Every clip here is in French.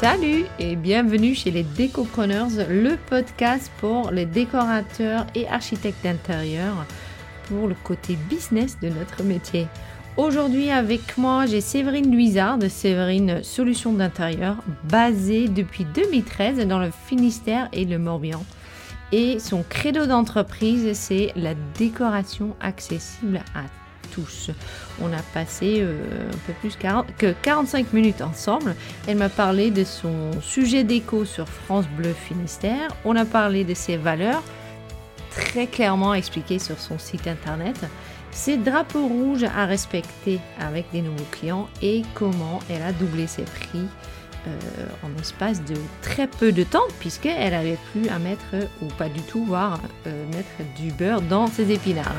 Salut et bienvenue chez les Décopreneurs, le podcast pour les décorateurs et architectes d'intérieur pour le côté business de notre métier. Aujourd'hui avec moi, j'ai Séverine Luisard de Séverine Solutions d'intérieur, basée depuis 2013 dans le Finistère et le Morbihan. Et son credo d'entreprise, c'est la décoration accessible à On a passé euh, un peu plus que 45 minutes ensemble. Elle m'a parlé de son sujet d'écho sur France Bleu Finistère. On a parlé de ses valeurs, très clairement expliquées sur son site internet. Ses drapeaux rouges à respecter avec des nouveaux clients et comment elle a doublé ses prix euh, en espace de très peu de temps puisqu'elle avait plus à mettre ou pas du tout voire euh, mettre du beurre dans ses épinards.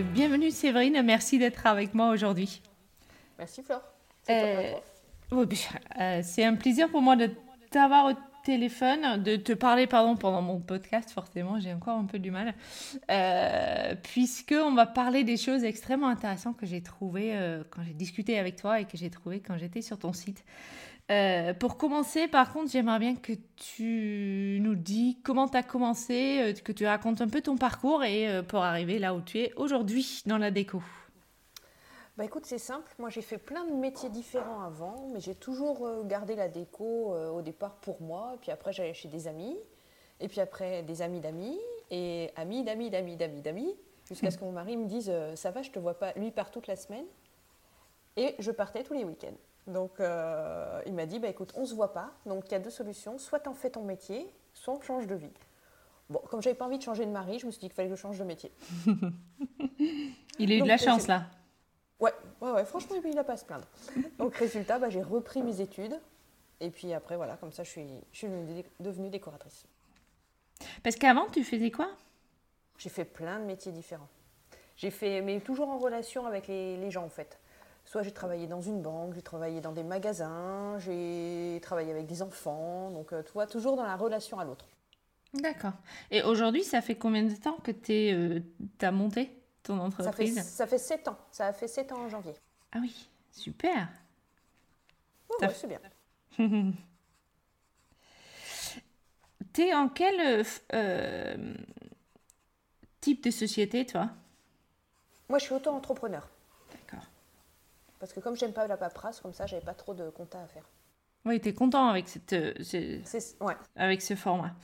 Bienvenue Séverine, merci d'être avec moi aujourd'hui. Merci Flore. Euh, euh, c'est un plaisir pour moi de t'avoir au téléphone, de te parler pardon pendant mon podcast. Forcément, j'ai encore un peu du mal, euh, puisque on va parler des choses extrêmement intéressantes que j'ai trouvées euh, quand j'ai discuté avec toi et que j'ai trouvées quand j'étais sur ton site. Euh, pour commencer, par contre, j'aimerais bien que tu nous dis comment tu as commencé, euh, que tu racontes un peu ton parcours et euh, pour arriver là où tu es aujourd'hui dans la déco. Bah écoute, c'est simple. Moi, j'ai fait plein de métiers différents avant, mais j'ai toujours gardé la déco au départ pour moi. Puis après, j'allais chez des amis. Et puis après, des amis d'amis. Et amis d'amis d'amis d'amis d'amis. Jusqu'à ce que mon mari me dise Ça va, je te vois pas. Lui part toute la semaine. Et je partais tous les week-ends. Donc euh, il m'a dit, bah, écoute, on ne se voit pas, donc il y a deux solutions, soit tu en fais ton métier, soit on change de vie. Bon, comme j'avais pas envie de changer de mari, je me suis dit qu'il fallait que je change de métier. il a eu de la chance là. Ouais, ouais, ouais, franchement, il n'a pas à se plaindre. Donc résultat, bah, j'ai repris mes études, et puis après, voilà, comme ça, je suis, je suis devenue décoratrice. Parce qu'avant, tu faisais quoi? J'ai fait plein de métiers différents. J'ai fait, mais toujours en relation avec les, les gens en fait. Soit j'ai travaillé dans une banque, j'ai travaillé dans des magasins, j'ai travaillé avec des enfants, donc euh, tu vois, toujours dans la relation à l'autre. D'accord. Et aujourd'hui, ça fait combien de temps que tu euh, as monté ton entreprise ça fait, ça fait 7 ans. Ça a fait 7 ans en janvier. Ah oui, super. Oui, c'est bien. T'es en quel euh, type de société, toi? Moi, je suis auto-entrepreneur. Parce que comme j'aime pas la paperasse, comme ça, j'avais pas trop de compta à faire. Oui, tu es content avec, cette, euh, ouais. avec ce format.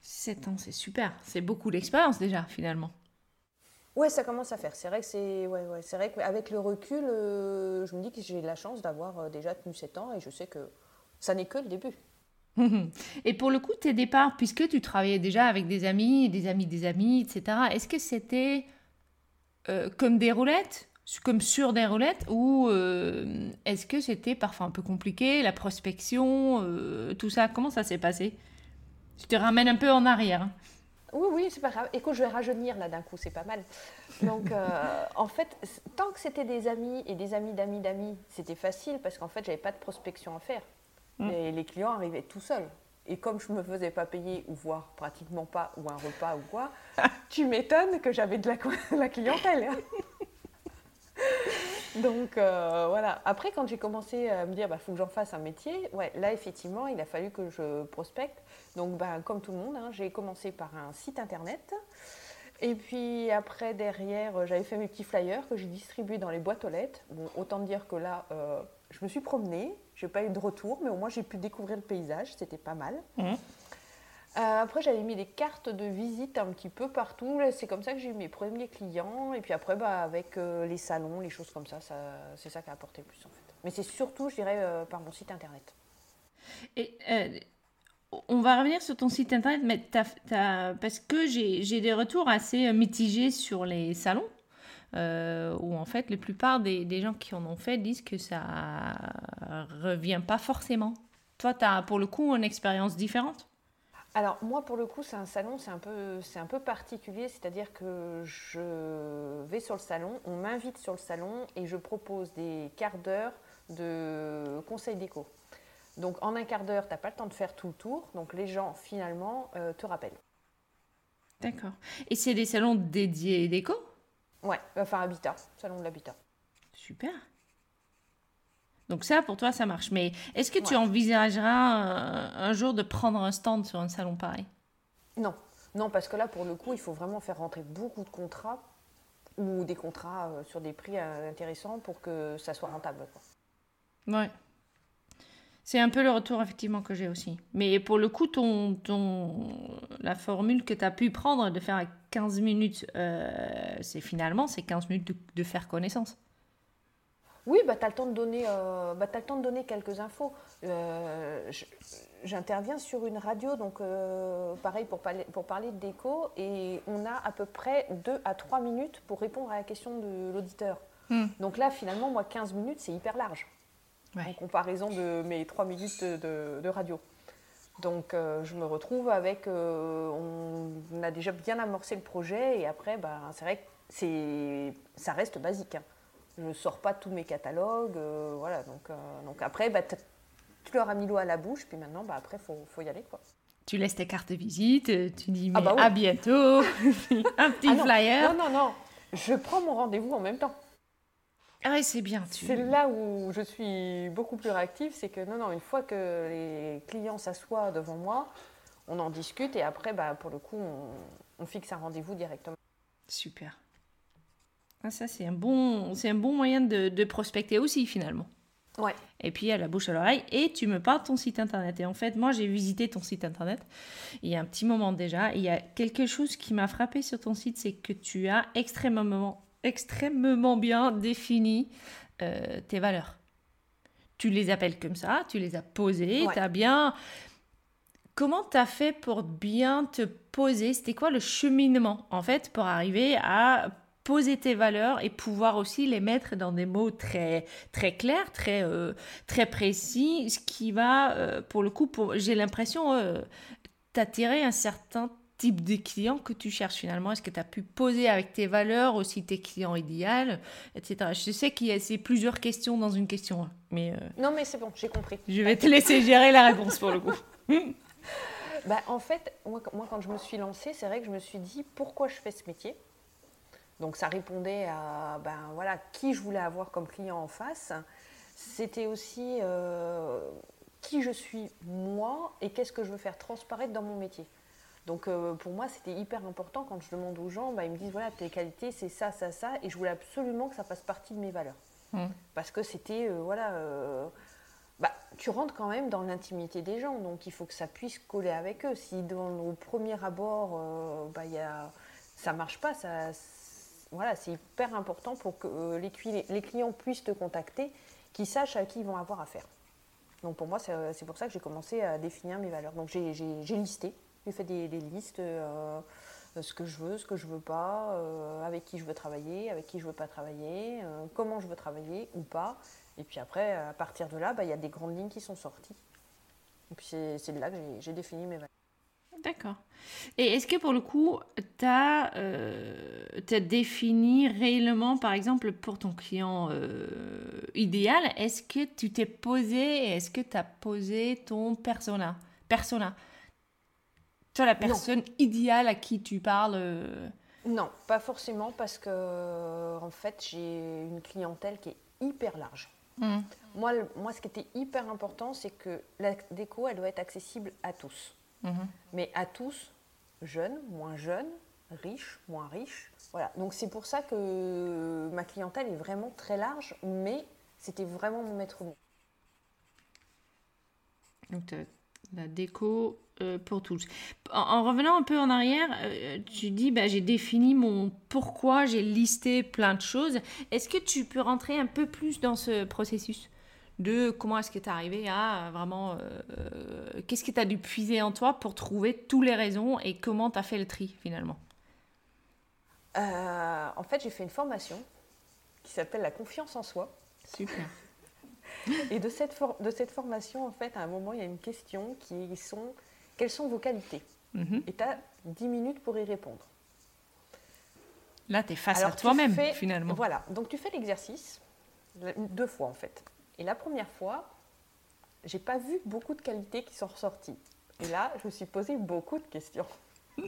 7 ans, c'est super. C'est beaucoup d'expérience déjà, finalement. Ouais, ça commence à faire. C'est vrai que c'est, ouais, ouais, c'est vrai qu'avec le recul, euh, je me dis que j'ai la chance d'avoir euh, déjà tenu 7 ans et je sais que ça n'est que le début. et pour le coup, tes départs, puisque tu travaillais déjà avec des amis, des amis des amis, etc., est-ce que c'était comme des roulettes comme sur des roulettes ou euh, est-ce que c'était parfois un peu compliqué, la prospection, euh, tout ça? Comment ça s'est passé? Je te ramène un peu en arrière. Hein. Oui, oui, c'est pas grave. Écoute, je vais rajeunir là d'un coup, c'est pas mal. Donc, euh, en fait, tant que c'était des amis et des amis d'amis d'amis, c'était facile parce qu'en fait, j'avais pas de prospection à faire. Mm. Et les clients arrivaient tout seuls. Et comme je me faisais pas payer, ou voir pratiquement pas, ou un repas ou quoi, tu m'étonnes que j'avais de la, la clientèle. Donc euh, voilà. Après, quand j'ai commencé à me dire, bah, faut que j'en fasse un métier, là effectivement, il a fallu que je prospecte. Donc, bah, comme tout le monde, hein, j'ai commencé par un site internet. Et puis après, derrière, euh, j'avais fait mes petits flyers que j'ai distribués dans les boîtes aux lettres. Bon, autant dire que là, euh, je me suis promenée, j'ai pas eu de retour, mais au moins j'ai pu découvrir le paysage, c'était pas mal. Mmh. Euh, après, j'avais mis des cartes de visite un petit peu partout. C'est comme ça que j'ai eu mes premiers clients. Et puis après, bah, avec euh, les salons, les choses comme ça, c'est ça qui a apporté le plus en fait. Mais c'est surtout, je dirais, euh, par mon site internet. Et on va revenir sur ton site internet, mais parce que j'ai des retours assez mitigés sur les salons. où en fait, la plupart des, gens qui en ont fait disent que ça revient pas forcément. Toi, tu as pour le coup une expérience différente? Alors moi pour le coup c'est un salon, c'est un peu, c'est un peu particulier, c'est-à-dire que je vais sur le salon, on m'invite sur le salon et je propose des quarts d'heure de conseil déco. Donc en un quart d'heure, tu n'as pas le temps de faire tout le tour, donc les gens finalement euh, te rappellent. D'accord. Et c'est des salons dédiés déco? Ouais, enfin habitat, salon de l'habitat. Super. Donc ça, pour toi, ça marche. Mais est-ce que tu envisageras euh, un, jour de prendre un stand sur un salon pareil? Non, non, parce que là, pour le coup, il faut vraiment faire rentrer beaucoup de contrats ou des contrats euh, sur des prix euh, intéressants pour que ça soit rentable. Quoi. Ouais. C'est un peu le retour effectivement que j'ai aussi. Mais pour le coup, ton, ton, la formule que tu as pu prendre de faire 15 minutes, c'est finalement c'est 15 minutes de faire connaissance. Oui, bah, tu as, le temps de donner, euh, bah, as le temps de donner quelques infos. Euh, j'interviens sur une radio, donc euh, pareil pour parler, pour parler de déco, et on a à peu près 2 à 3 minutes pour répondre à la question de l'auditeur. Hmm. Donc là, finalement, moi, 15 minutes, c'est hyper large, en comparaison de mes 3 minutes de, radio. Donc je me retrouve avec, on, a déjà bien amorcé le projet, et après, bah, c'est vrai que ça reste basique. Hein je ne sors pas tous mes catalogues. Euh, voilà, donc, euh, donc après, bah, tu leur as mis l'eau à la bouche, puis maintenant, bah, après, il faut, faut, y aller. Quoi. Tu laisses tes cartes de visite, tu dis ah bah à bientôt, un petit ah flyer. Non, non, non, je prends mon rendez-vous en même temps. Ah oui, c'est bien. C'est là où je suis beaucoup plus réactive, c'est que non, non, une fois que les clients s'assoient devant moi, on en discute et après, bah, pour le coup, on fixe un rendez-vous directement. Super. Ah, ça, c'est un, bon, un bon moyen de, prospecter aussi, finalement. Ouais. Et puis à la bouche à l'oreille, et tu me parles de ton site internet. Et en fait, moi, j'ai visité ton site internet il y a un petit moment déjà. Et il y a quelque chose qui m'a frappé sur ton site, c'est que tu as extrêmement, extrêmement bien défini euh, tes valeurs. Tu les appelles comme ça, tu les as posées, tu as bien. Comment tu as fait pour bien te poser? C'était quoi le cheminement, en fait, pour arriver à poser tes valeurs et pouvoir aussi les mettre dans des mots très très clairs, très euh, très précis, ce qui va euh, pour le coup, j'ai l'impression euh, t'attirer un certain type de client que tu cherches finalement. Est-ce que tu as pu poser avec tes valeurs aussi tes clients idéaux, etc. Je sais qu'il y a c'est plusieurs questions dans une question, hein, mais non mais c'est bon, j'ai compris. Je vais te laisser gérer la réponse pour le coup. bah, en fait, moi, moi quand je me suis lancée, c'est vrai que je me suis dit pourquoi je fais ce métier? Donc ça répondait à ben, voilà, qui je voulais avoir comme client en face. C'était aussi euh, qui je suis moi et qu'est-ce que je veux faire transparaître dans mon métier. Donc euh, pour moi, c'était hyper important quand je demande aux gens, ben, ils me disent voilà, tes qualités, c'est ça, ça, ça, et je voulais absolument que ça fasse partie de mes valeurs. Mmh. Parce que c'était, euh, voilà, bah, tu rentres quand même dans l'intimité des gens, donc il faut que ça puisse coller avec eux. Si dans, au premier abord, bah, y a, ça marche pas, ça voilà, c'est hyper important pour que euh, les, clients puissent te contacter, qu'ils sachent à qui ils vont avoir affaire. Donc pour moi, c'est euh, pour ça que j'ai commencé à définir mes valeurs. Donc j'ai listé, j'ai fait des, listes, euh, ce que je veux, ce que je veux pas, avec qui je veux travailler, avec qui je veux pas travailler, comment je veux travailler ou pas. Et puis après, à partir de là, bah, il y a des grandes lignes qui sont sorties. Et puis c'est de là que j'ai défini mes valeurs. D'accord. Et est-ce que pour le coup, tu as, euh, défini réellement, par exemple, pour ton client euh, idéal, est-ce que tu t'es posé, est-ce que tu as posé ton persona Persona? Tu as la personne idéale à qui tu parles euh? Non, pas forcément, parce que en fait, j'ai une clientèle qui est hyper large. Mmh. Moi, moi, ce qui était hyper important, c'est que la déco, elle doit être accessible à tous. Mhm. Mais à tous, jeunes, moins jeunes, riches, moins riches. Voilà. Donc c'est pour ça que ma clientèle est vraiment très large, mais c'était vraiment mon maître mot. Donc la déco euh, pour tous. En, revenant un peu en arrière, euh, tu dis bah, j'ai défini mon pourquoi, j'ai listé plein de choses. Est-ce que tu peux rentrer un peu plus dans ce processus? De comment est-ce que tu es arrivé à vraiment. Euh, euh, qu'est-ce que tu as dû puiser en toi pour trouver toutes les raisons et comment tu as fait le tri finalement? Euh, En fait, j'ai fait une formation qui s'appelle la confiance en soi. Super. et de cette, de cette formation, en fait, à un moment, il y a une question qui sont quelles sont vos qualités? Mhm. Et tu as 10 minutes pour y répondre. Là, tu es face à toi-même, finalement. Voilà, donc tu fais l'exercice, deux fois en fait. Et la première fois, j'ai pas vu beaucoup de qualités qui sont ressorties. Et là, je me suis posé beaucoup de questions.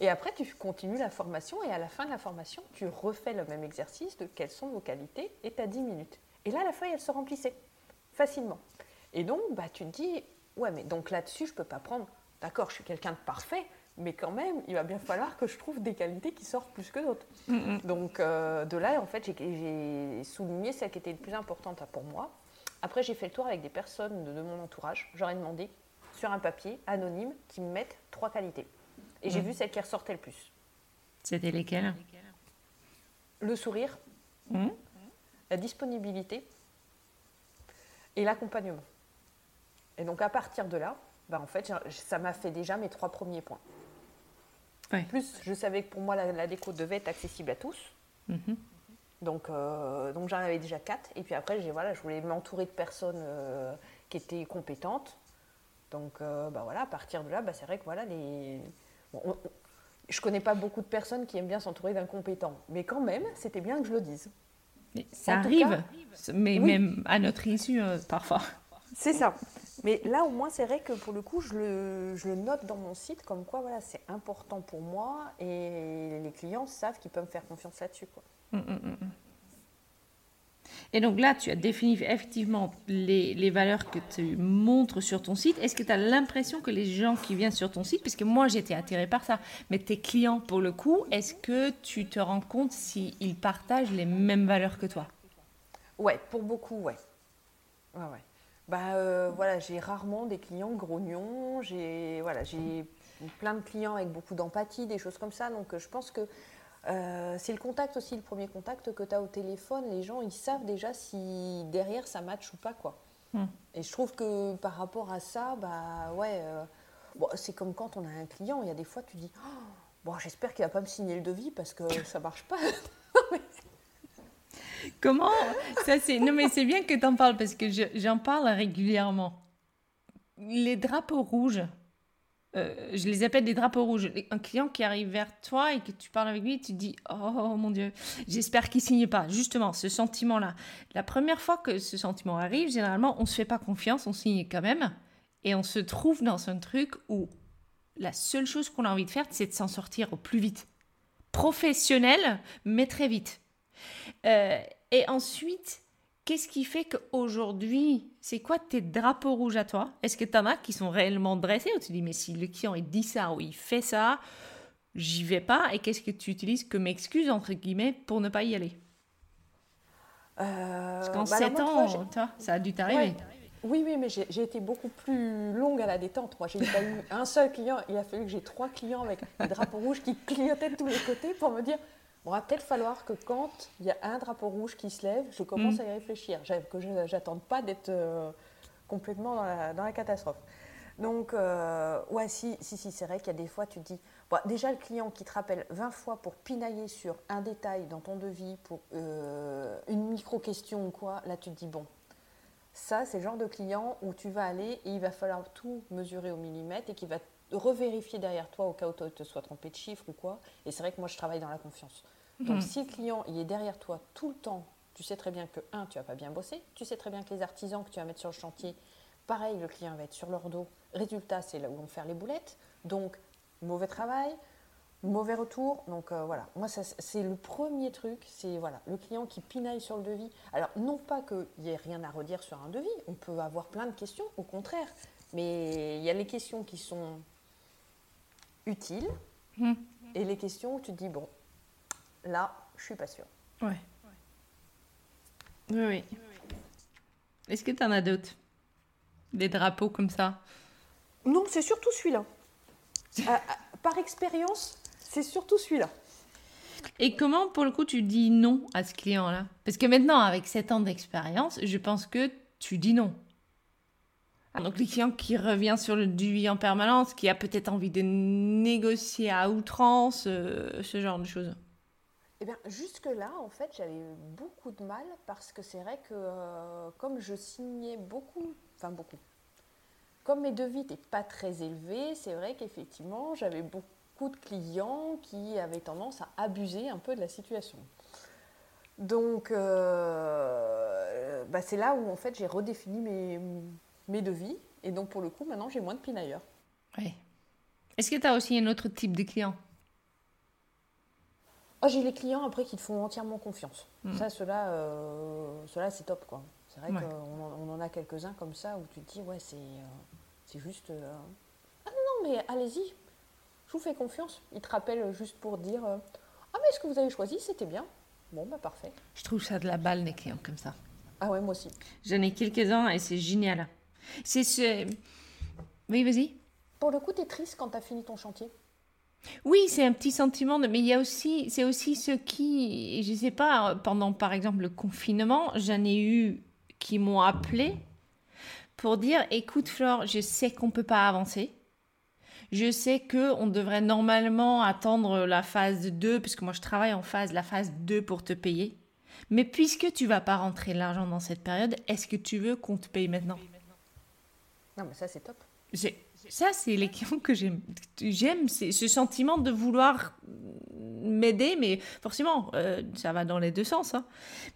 Et après, tu continues la formation et à la fin de la formation, tu refais le même exercice de quelles sont vos qualités et tu as 10 minutes. Et là, la feuille, elle se remplissait facilement. Et donc, bah, tu te dis, ouais, mais donc là-dessus, je ne peux pas prendre, d'accord, je suis quelqu'un de parfait, mais quand même, il va bien falloir que je trouve des qualités qui sortent plus que d'autres. Donc, euh, de là, en fait, j'ai souligné celle qui était le plus importante pour moi. Après, j'ai fait le tour avec des personnes de, mon entourage. J'aurais demandé sur un papier anonyme qui me mettent trois qualités. Et j'ai vu celle qui ressortait le plus. C'était lesquelles? Le sourire, la disponibilité et l'accompagnement. Et donc, à partir de là, bah, en fait, ça m'a fait déjà mes trois premiers points. Plus, je savais que pour moi, la, déco devait être accessible à tous. Mhm. Donc, euh, donc j'en avais déjà quatre. Et puis après, voilà, je voulais m'entourer de personnes euh, qui étaient compétentes. Donc, euh, bah voilà, à partir de là, bah, c'est vrai que voilà, les... Bon, je connais pas beaucoup de personnes qui aiment bien s'entourer d'incompétents. Mais quand même, c'était bien que je le dise. ça arrive, mais même à notre issue, parfois. C'est ça. Mais là, au moins, c'est vrai que pour le coup, je le, note dans mon site comme quoi voilà, c'est important pour moi et les clients savent qu'ils peuvent me faire confiance là-dessus. Hum, hum, hum, et donc là, tu as défini effectivement les, les, valeurs que tu montres sur ton site. Est-ce que tu as l'impression que les gens qui viennent sur ton site, puisque moi j'étais attirée par ça, mais tes clients pour le coup, est-ce que tu te rends compte s'ils partagent les mêmes valeurs que toi? Ouais, pour beaucoup, ouais. Ouais, ouais bah, euh, voilà, j'ai rarement des clients grognons. J'ai voilà, j'ai plein de clients avec beaucoup d'empathie, des choses comme ça. Donc je pense que euh, c'est le contact aussi, le premier contact que tu as au téléphone. Les gens, ils savent déjà si derrière ça match ou pas. quoi. Hmm. Et je trouve que par rapport à ça, bah ouais, euh, bon, c'est comme quand on a un client. Il y a des fois, tu dis, oh, bon, j'espère qu'il va pas me signer le devis parce que ça marche pas. Comment? Ça c'est Non mais c'est bien que tu en parles parce que j'en parle régulièrement. Les drapeaux rouges, euh, je les appelle des drapeaux rouges. Un client qui arrive vers toi et que tu parles avec lui, tu dis Oh mon Dieu, j'espère qu'il signe pas. Justement, ce sentiment-là. La première fois que ce sentiment arrive, généralement, on se fait pas confiance, on signe quand même. Et on se trouve dans un truc où la seule chose qu'on a envie de faire, c'est de s'en sortir au plus vite. Professionnel, mais très vite. Euh, et ensuite, qu'est-ce qui fait qu'aujourd'hui, c'est quoi tes drapeaux rouges à toi? Est-ce que tu en as qui sont réellement dressés ou tu dis, mais si le client il dit ça ou il fait ça, j'y vais pas Et qu'est-ce que tu utilises comme excuse, entre guillemets, pour ne pas y aller? Euh, Parce qu'en 7 bah ans, toi, ça a dû t'arriver. Oui, oui, mais j'ai été beaucoup plus longue à la détente. Moi, j'ai pas eu un seul client. Il a fallu que j'ai trois clients avec des drapeaux rouges qui clignotaient de tous les côtés pour me dire il va peut-être falloir que quand il y a un drapeau rouge qui se lève, je commence mm. à y réfléchir, que je n'attende pas d'être euh, complètement dans la, catastrophe. Donc, euh, ouais, si, si, si c'est vrai qu'il y a des fois, tu te dis, déjà le client qui te rappelle 20 fois pour pinailler sur un détail dans ton devis, pour euh, une micro-question ou quoi, là tu te dis, bon, ça c'est le genre de client où tu vas aller et il va falloir tout mesurer au millimètre et qui va revérifier derrière toi au cas où tu te sois trompé de chiffre ou quoi. Et c'est vrai que moi je travaille dans la confiance. Donc, mhm. si le client il est derrière toi tout le temps, tu sais très bien que, un, tu vas pas bien bosser, tu sais très bien que les artisans que tu vas mettre sur le chantier, pareil, le client va être sur leur dos. Résultat, c'est là où vont faire les boulettes. Donc, mauvais travail, mauvais retour. Donc, euh, voilà, moi, c'est le premier truc, c'est voilà, le client qui pinaille sur le devis. Alors, non pas qu'il n'y ait rien à redire sur un devis, on peut avoir plein de questions, au contraire. Mais il y a les questions qui sont utiles mhm. et les questions où tu te dis, bon, Là, je suis pas sûre. Ouais. Oui, oui. Est-ce que tu en as d'autres? Des drapeaux comme ça? Non, c'est surtout celui-là. Euh, euh, par expérience, c'est surtout celui-là. Et comment, pour le coup, tu dis non à ce client-là? Parce que maintenant, avec 7 ans d'expérience, je pense que tu dis non. Donc, le client qui revient sur le devis en permanence, qui a peut-être envie de négocier à outrance, euh, ce genre de choses. Eh bien, jusque-là, en fait, j'avais beaucoup de mal parce que c'est vrai que euh, comme je signais beaucoup, enfin beaucoup, comme mes devis n'étaient pas très élevés, c'est vrai qu'effectivement, j'avais beaucoup de clients qui avaient tendance à abuser un peu de la situation. Donc, euh, bah, c'est là où en fait j'ai redéfini mes, mes devis. Et donc, pour le coup, maintenant, j'ai moins de pinailleurs. Oui. Est-ce que tu as aussi un autre type de client? Oh, j'ai les clients après qui te font entièrement confiance. Mm. Ça, cela, euh, cela c'est top. quoi. C'est vrai qu'on on en a quelques-uns comme ça où tu te dis, ouais, c'est c'est juste. ah non, mais allez-y, je vous fais confiance. Ils te rappellent juste pour dire, ah, mais ce que vous avez choisi, c'était bien. Bon, bah parfait. Je trouve ça de la balle, les clients comme ça. Ah ouais, moi aussi. J'en ai quelques-uns et c'est génial. C'est ce. Oui, vas-y. Pour le coup, tu es triste quand tu as fini ton chantier? Oui, c'est un petit sentiment, mais il y a aussi, c'est aussi ceux qui, je sais pas, pendant par exemple le confinement, j'en ai eu qui m'ont appelé pour dire, écoute Flore, je sais qu'on peut pas avancer. Je sais que on devrait normalement attendre la phase 2, puisque moi je travaille en phase, la phase 2 pour te payer. Mais puisque tu vas pas rentrer l'argent dans cette période, est-ce que tu veux qu'on te paye maintenant? Non, mais ça c'est top. Ça, c'est les clients que j'aime. J'aime ce sentiment de vouloir m'aider, mais forcément, euh, ça va dans les deux sens. Hein.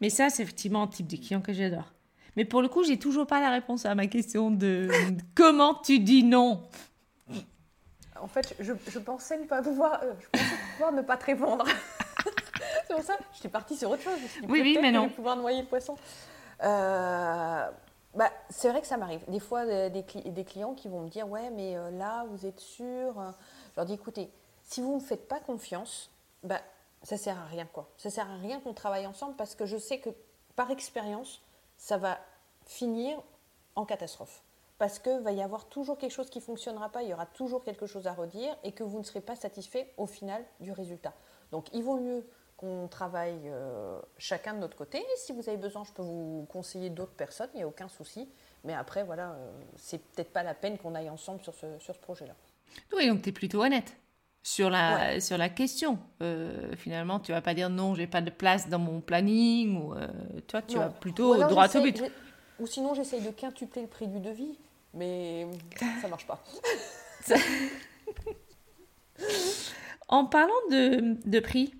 Mais ça, c'est effectivement un type de client que j'adore. Mais pour le coup, j'ai toujours pas la réponse à ma question de comment tu dis non. En fait, je, pensais ne pas pouvoir, euh, je pensais pouvoir ne pas te répondre. c'est pour ça, j'étais partie sur autre chose. oui, oui, mais non. pouvoir noyer le poisson. Euh, bah, c'est vrai que ça m'arrive. Des fois, euh, des, clients qui vont me dire Ouais, mais là, vous êtes sûr Je leur dis Écoutez, si vous ne me faites pas confiance, bah, ça ne sert à rien. Quoi. Ça sert à rien qu'on travaille ensemble parce que je sais que par expérience, ça va finir en catastrophe parce qu'il va y avoir toujours quelque chose qui ne fonctionnera pas, il y aura toujours quelque chose à redire et que vous ne serez pas satisfait au final du résultat. Donc il vaut mieux qu'on travaille euh, chacun de notre côté. si vous avez besoin, je peux vous conseiller d'autres personnes, il n'y a aucun souci. Mais après, voilà, euh, c'est peut-être pas la peine qu'on aille ensemble sur ce, sur ce projet-là. Oui, donc tu es plutôt honnête sur la, sur la question. Euh, finalement, tu vas pas dire non, j'ai pas de place dans mon planning, ou toi, tu vas plutôt droit au but. Ou sinon, j'essaye de quintupler le prix du devis mais ça marche pas. en parlant de, de prix,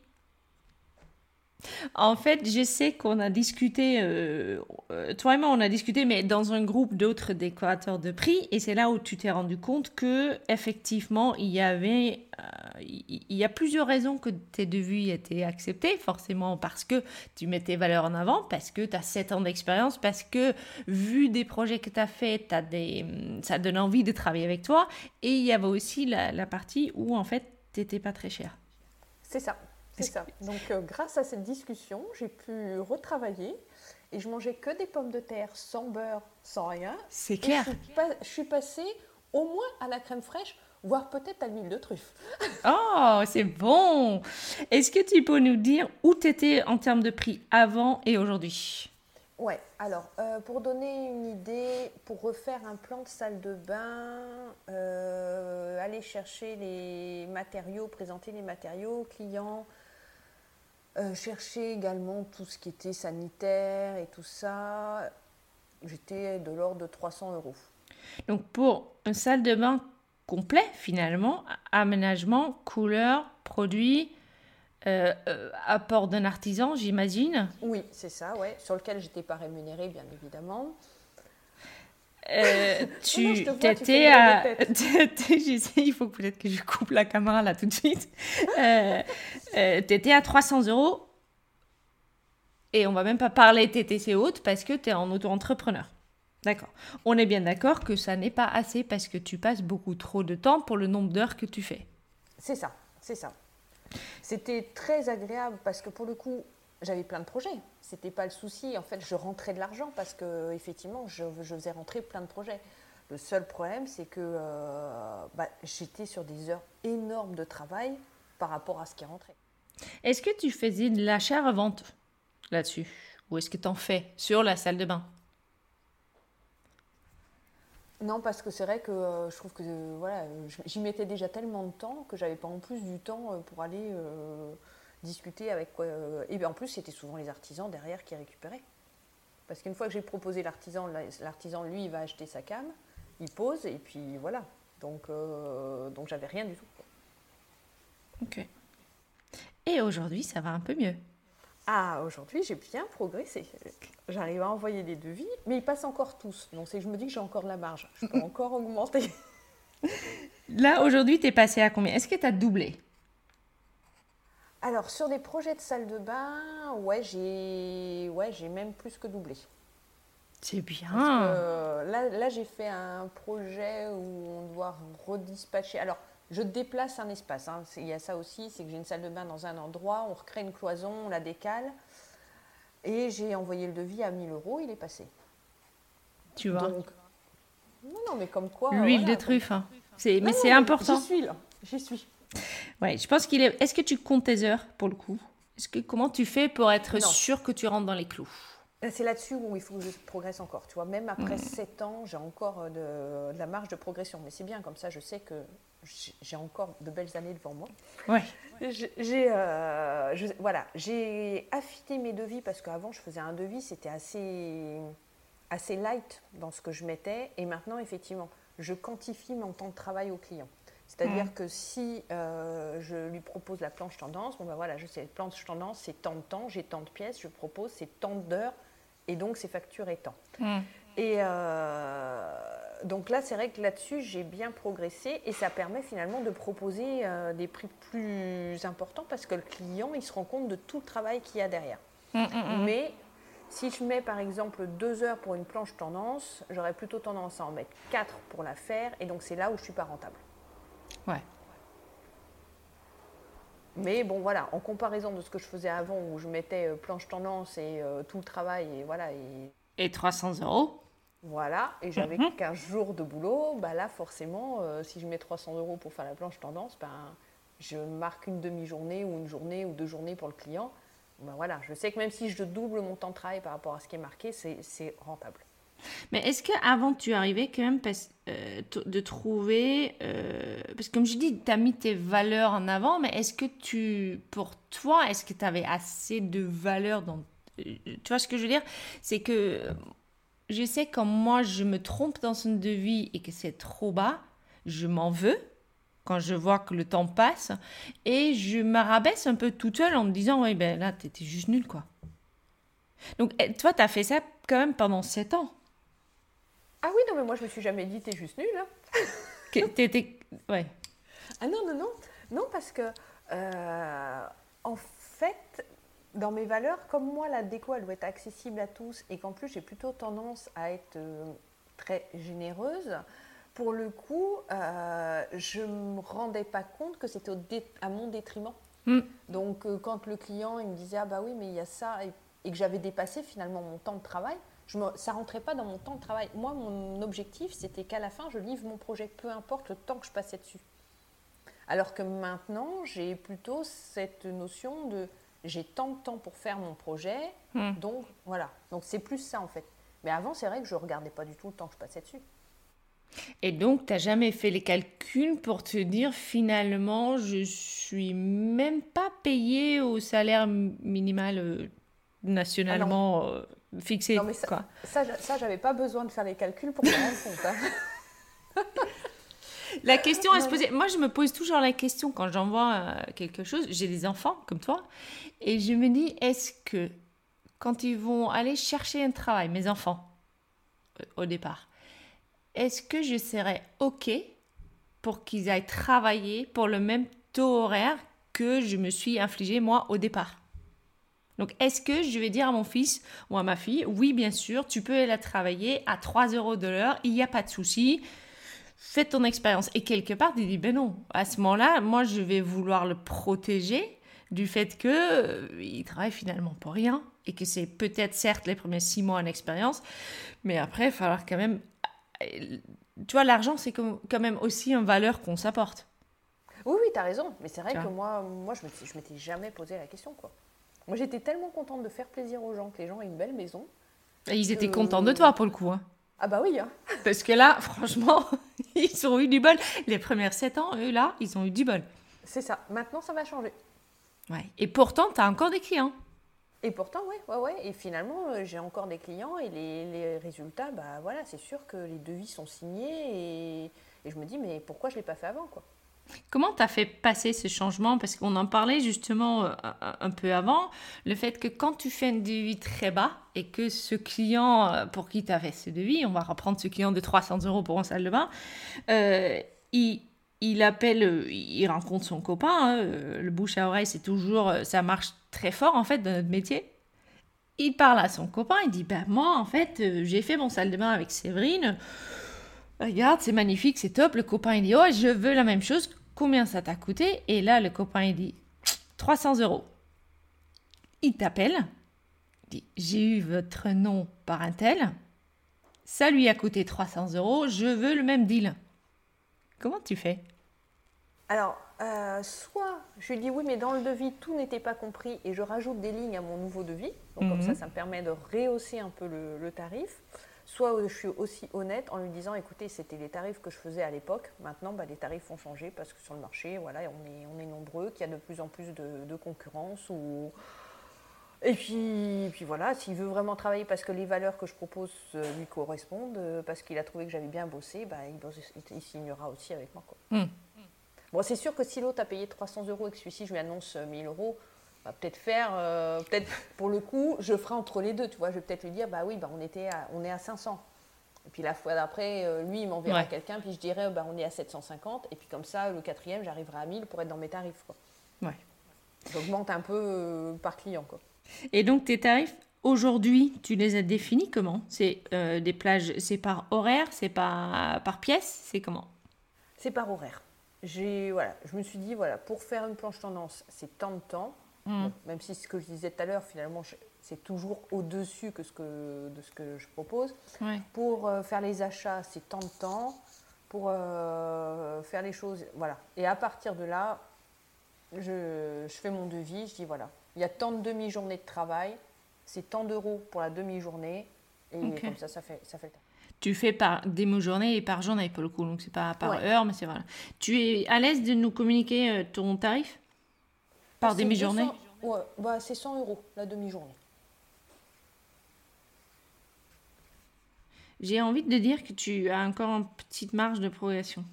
en fait, je sais qu'on a discuté, euh, euh, toi et moi, on a discuté, mais dans un groupe d'autres décorateurs de prix, et c'est là où tu t'es rendu compte que effectivement, il y avait, euh, il y a plusieurs raisons que tes devis étaient acceptés, forcément parce que tu mettais valeur en avant, parce que tu as 7 ans d'expérience, parce que vu des projets que tu as fait, as des, ça donne envie de travailler avec toi, et il y avait aussi la, la partie où en fait, tu n'étais pas très cher. C'est ça. C'est ça. Donc, euh, grâce à cette discussion, j'ai pu retravailler et je mangeais que des pommes de terre sans beurre, sans rien. C'est clair. Je suis, passée au moins à la crème fraîche, voire peut-être à l'huile de truffe. oh, c'est bon. Est-ce que tu peux nous dire où tu étais en termes de prix avant et aujourd'hui? Ouais, alors euh, pour donner une idée, pour refaire un plan de salle de bain, euh, aller chercher les matériaux, présenter les matériaux aux clients, euh, chercher également tout ce qui était sanitaire et tout ça. J'étais de l'ordre de 300 euros. Donc pour une salle de bain complet finalement, aménagement, couleur, produit, euh, euh, apport d'un artisan, j'imagine? Oui, c'est ça, ouais, sur lequel j'étais pas rémunérée bien évidemment. Euh, tu étais à. il faut peut-être que je coupe la caméra là tout de suite. Euh, euh, tu étais à 300 euros et on va même pas parler TTC haute parce que tu es en auto-entrepreneur. D'accord. On est bien d'accord que ça n'est pas assez parce que tu passes beaucoup trop de temps pour le nombre d'heures que tu fais. C'est ça, c'est ça. C'était très agréable parce que pour le coup, j'avais plein de projets. C'était pas le souci. En fait, je rentrais de l'argent parce que effectivement, je, faisais rentrer plein de projets. Le seul problème, c'est que euh, bah, j'étais sur des heures énormes de travail par rapport à ce qui rentrait. Est-ce que tu faisais de l'achat-revente là-dessus? Ou est-ce que tu en fais sur la salle de bain? Non, parce que c'est vrai que euh, je trouve que voilà, j'y mettais déjà tellement de temps que j'avais pas en plus du temps euh, pour aller discuter avec quoi. Euh, et en plus, c'était souvent les artisans derrière qui récupéraient. Parce qu'une fois que j'ai proposé l'artisan, l'artisan, lui, il va acheter sa cam, il pose, et puis voilà. Donc, euh, donc j'avais rien du tout. Ok. Et aujourd'hui, ça va un peu mieux. Ah, aujourd'hui, j'ai bien progressé. J'arrive à envoyer des devis, mais ils passent encore tous. Donc, c'est que je me dis que j'ai encore de la marge. Je peux encore augmenter. Là, aujourd'hui, tu es passé à combien? Est-ce que tu as doublé? Alors, sur des projets de salle de bain, ouais, j'ai ouais, même plus que doublé. C'est bien. là, là j'ai fait un projet où on doit redispatcher. Alors, je déplace un espace. Hein. Il y a ça aussi, c'est que j'ai une salle de bain dans un endroit, on recrée une cloison, on la décale. Et j'ai envoyé le devis à 1000 euros, il est passé. Tu vois Non, non, mais comme quoi. L'huile de truffe. Hein. mais c'est important. J'y suis là, j'y suis. Ouais, je pense qu'il est. Est-ce que tu comptes tes heures pour le coup? Est-ce que comment tu fais pour être sûr que tu rentres dans les clous? Euh, c'est là-dessus où il faut que je progresse encore. Tu vois, même après 7 ans, j'ai encore euh, de, la marge de progression. Mais c'est bien, comme ça, je sais que j'ai encore de belles années devant moi. Ouais. J'ai euh, voilà, j'ai affiné mes devis parce qu'avant, je faisais un devis, c'était assez, assez light dans ce que je mettais. Et maintenant, effectivement, je quantifie mon temps de travail au client. C'est-à-dire que si je lui propose la planche tendance, bon ben voilà, je sais, la planche tendance, c'est tant de temps, j'ai tant de pièces, je propose, c'est tant d'heures et donc c'est facturé tant. Mm. Et euh, donc là, c'est vrai que là-dessus, j'ai bien progressé et ça permet finalement de proposer euh, des prix plus importants parce que le client, il se rend compte de tout le travail qu'il y a derrière. Mm, mm, Mais si je mets par exemple deux heures pour une planche tendance, j'aurais plutôt tendance à en mettre quatre pour la faire et donc c'est là où je suis pas rentable. Ouais. Mais bon, voilà, en comparaison de ce que je faisais avant, où je mettais euh, planche tendance et euh, tout le travail, et voilà. Et, et 300 euros Voilà, et j'avais mhm. qu'un jour de boulot, bah là, forcément, euh, si je mets 300 euros pour faire la planche tendance, ben, je marque une demi-journée ou une journée ou deux journées pour le client. Ben voilà, je sais que même si je double mon temps de travail par rapport à ce qui est marqué, c'est rentable. Mais est-ce qu'avant, tu arrivais quand même euh, de trouver. Euh, parce que, comme je dis, tu as mis tes valeurs en avant, mais est-ce que tu. Pour toi, est-ce que tu avais assez de valeurs dans. Euh, tu vois ce que je veux dire? C'est que je sais quand moi je me trompe dans son devis et que c'est trop bas, je m'en veux quand je vois que le temps passe et je me rabaisse un peu toute seule en me disant Oui, ben là, t'étais juste nul, quoi. Donc, eh, toi, tu as fait ça quand même pendant 7 ans. Ah oui, non, mais moi je me suis jamais dit t'es juste nul. Hein. T'étais. Ouais. Ah non, non, non. Non, parce que euh, en fait, dans mes valeurs, comme moi la déco elle doit être accessible à tous et qu'en plus j'ai plutôt tendance à être euh, très généreuse, pour le coup, euh, je ne me rendais pas compte que c'était à mon détriment. Hmm. Donc quand le client il me disait ah bah oui mais il y a ça et que j'avais dépassé finalement mon temps de travail, je me, ça rentrait pas dans mon temps de travail. Moi, mon objectif, c'était qu'à la fin, je livre mon projet, peu importe le temps que je passais dessus. Alors que maintenant, j'ai plutôt cette notion de j'ai tant de temps pour faire mon projet, hmm. donc voilà. Donc c'est plus ça en fait. Mais avant, c'est vrai que je regardais pas du tout le temps que je passais dessus. Et donc, tu n'as jamais fait les calculs pour te dire finalement, je suis même pas payé au salaire minimal euh, nationalement ah fixé. Non, mais ça, quoi. ça, ça j'avais pas besoin de faire les calculs pour me rendre compte. Hein. La question à se poser, moi je me pose toujours la question quand j'envoie euh, quelque chose, j'ai des enfants comme toi, et je me dis, est-ce que quand ils vont aller chercher un travail, mes enfants, au départ, est-ce que je serais OK pour qu'ils aillent travailler pour le même taux horaire que je me suis infligé moi au départ? Donc, est-ce que je vais dire à mon fils ou à ma fille, oui, bien sûr, tu peux aller travailler à 3 euros de l'heure, il n'y a pas de souci, fais ton expérience. Et quelque part, il dit, ben non, à ce moment-là, moi, je vais vouloir le protéger du fait qu'il euh, travaille finalement pour rien et que c'est peut-être certes les premiers six mois en expérience, mais après, il va falloir quand même... Euh, tu vois, l'argent, c'est quand même aussi une valeur qu'on s'apporte. Oui, oui, tu as raison. Mais c'est vrai que moi, moi je ne m'étais jamais posé la question. quoi. Moi, j'étais tellement contente de faire plaisir aux gens, que les gens aient une belle maison. Et ils étaient contents de toi, pour le coup. Hein. Ah bah oui. Hein. Parce que là, franchement, ils ont eu du bol. Les premières 7 ans, eux, là, ils ont eu du bol. C'est ça. Maintenant, ça va changer. Ouais. Et pourtant, tu as encore des clients. Et pourtant, ouais, ouais, ouais. Et finalement, euh, j'ai encore des clients et les, résultats, bah voilà, c'est sûr que les devis sont signés et, et je me dis, mais pourquoi je ne l'ai pas fait avant, quoi? Comment tu as fait passer ce changement? Parce qu'on en parlait justement euh, un peu avant, le fait que quand tu fais un devis très bas et que ce client euh, pour qui tu as fait ce devis, on va reprendre ce client de 300 euros pour une salle de bain, euh, il, appelle, il rencontre son copain. hein, le bouche à oreille, c'est toujours, ça marche très fort en fait dans notre métier. Il parle à son copain, il dit Bah, moi en fait, j'ai fait mon salle de bain avec Séverine. Regarde, c'est magnifique, c'est top. Le copain il dit Oh, je veux la même chose. Combien ça t'a coûté Et là, le copain il dit 300 euros. Il t'appelle, il dit J'ai eu votre nom par un tel. Ça lui a coûté 300 euros. Je veux le même deal. Comment tu fais Alors, euh, soit je lui dis oui, mais dans le devis, tout n'était pas compris et je rajoute des lignes à mon nouveau devis. Donc, comme Mhm. ça, ça me permet de rehausser un peu le, le tarif. Soit euh, je suis aussi honnête en lui disant écoutez, c'était les tarifs que je faisais à l'époque. Maintenant, bah, les tarifs ont changé parce que sur le marché, voilà, on est, on est nombreux, qu'il y a de plus en plus de, de concurrence. Ou... Et puis, et puis voilà, s'il veut vraiment travailler parce que les valeurs que je propose euh, lui correspondent, euh, parce qu'il a trouvé que j'avais bien bossé, bah, il, il- signera aussi avec moi. Quoi. Hmm. Bon, c'est sûr que si l'autre a payé 300 euros et que celui-ci, je lui annonce euh, 1000 euros, va peut-être faire, euh, peut-être pour le coup, je ferai entre les deux, tu vois. Je vais peut-être lui dire, bah oui, bah on, était à, on est à 500. Et puis la fois d'après, euh, lui, il m'enverra Ouais. quelqu'un, puis je dirai, bah on est à 750. Et puis comme ça, le quatrième, j'arriverai à 1000 pour être dans mes tarifs. Quoi. Ouais. J'augmente un peu euh, par client. Quoi. Et donc tes tarifs aujourd'hui, tu les as définis comment? C'est euh, des plages, c'est par horaire, c'est par par pièce, c'est comment? C'est par horaire. J'ai, voilà, je me suis dit, voilà, pour faire une planche tendance, c'est tant de temps. Bon, même si ce que je disais tout à l'heure, finalement, c'est toujours au-dessus que ce que, de ce que je propose. Ouais. Pour euh, faire les achats, c'est tant de temps. Pour euh, faire les choses, voilà. Et à partir de là, je, je fais mon devis. Je dis voilà, il y a tant de demi-journées de travail, c'est tant d'euros pour la demi-journée. Et comme ça, ça fait, ça fait le temps. Tu fais par demi-journée et par journée pour le coup, donc c'est pas par Ouais. heure, mais c'est voilà. Tu es à l'aise de nous communiquer euh, ton tarif? Par demi-journée 200 Ouais, bah, c'est 100 euros la demi-journée. J'ai envie de dire que tu as encore une petite marge de progression.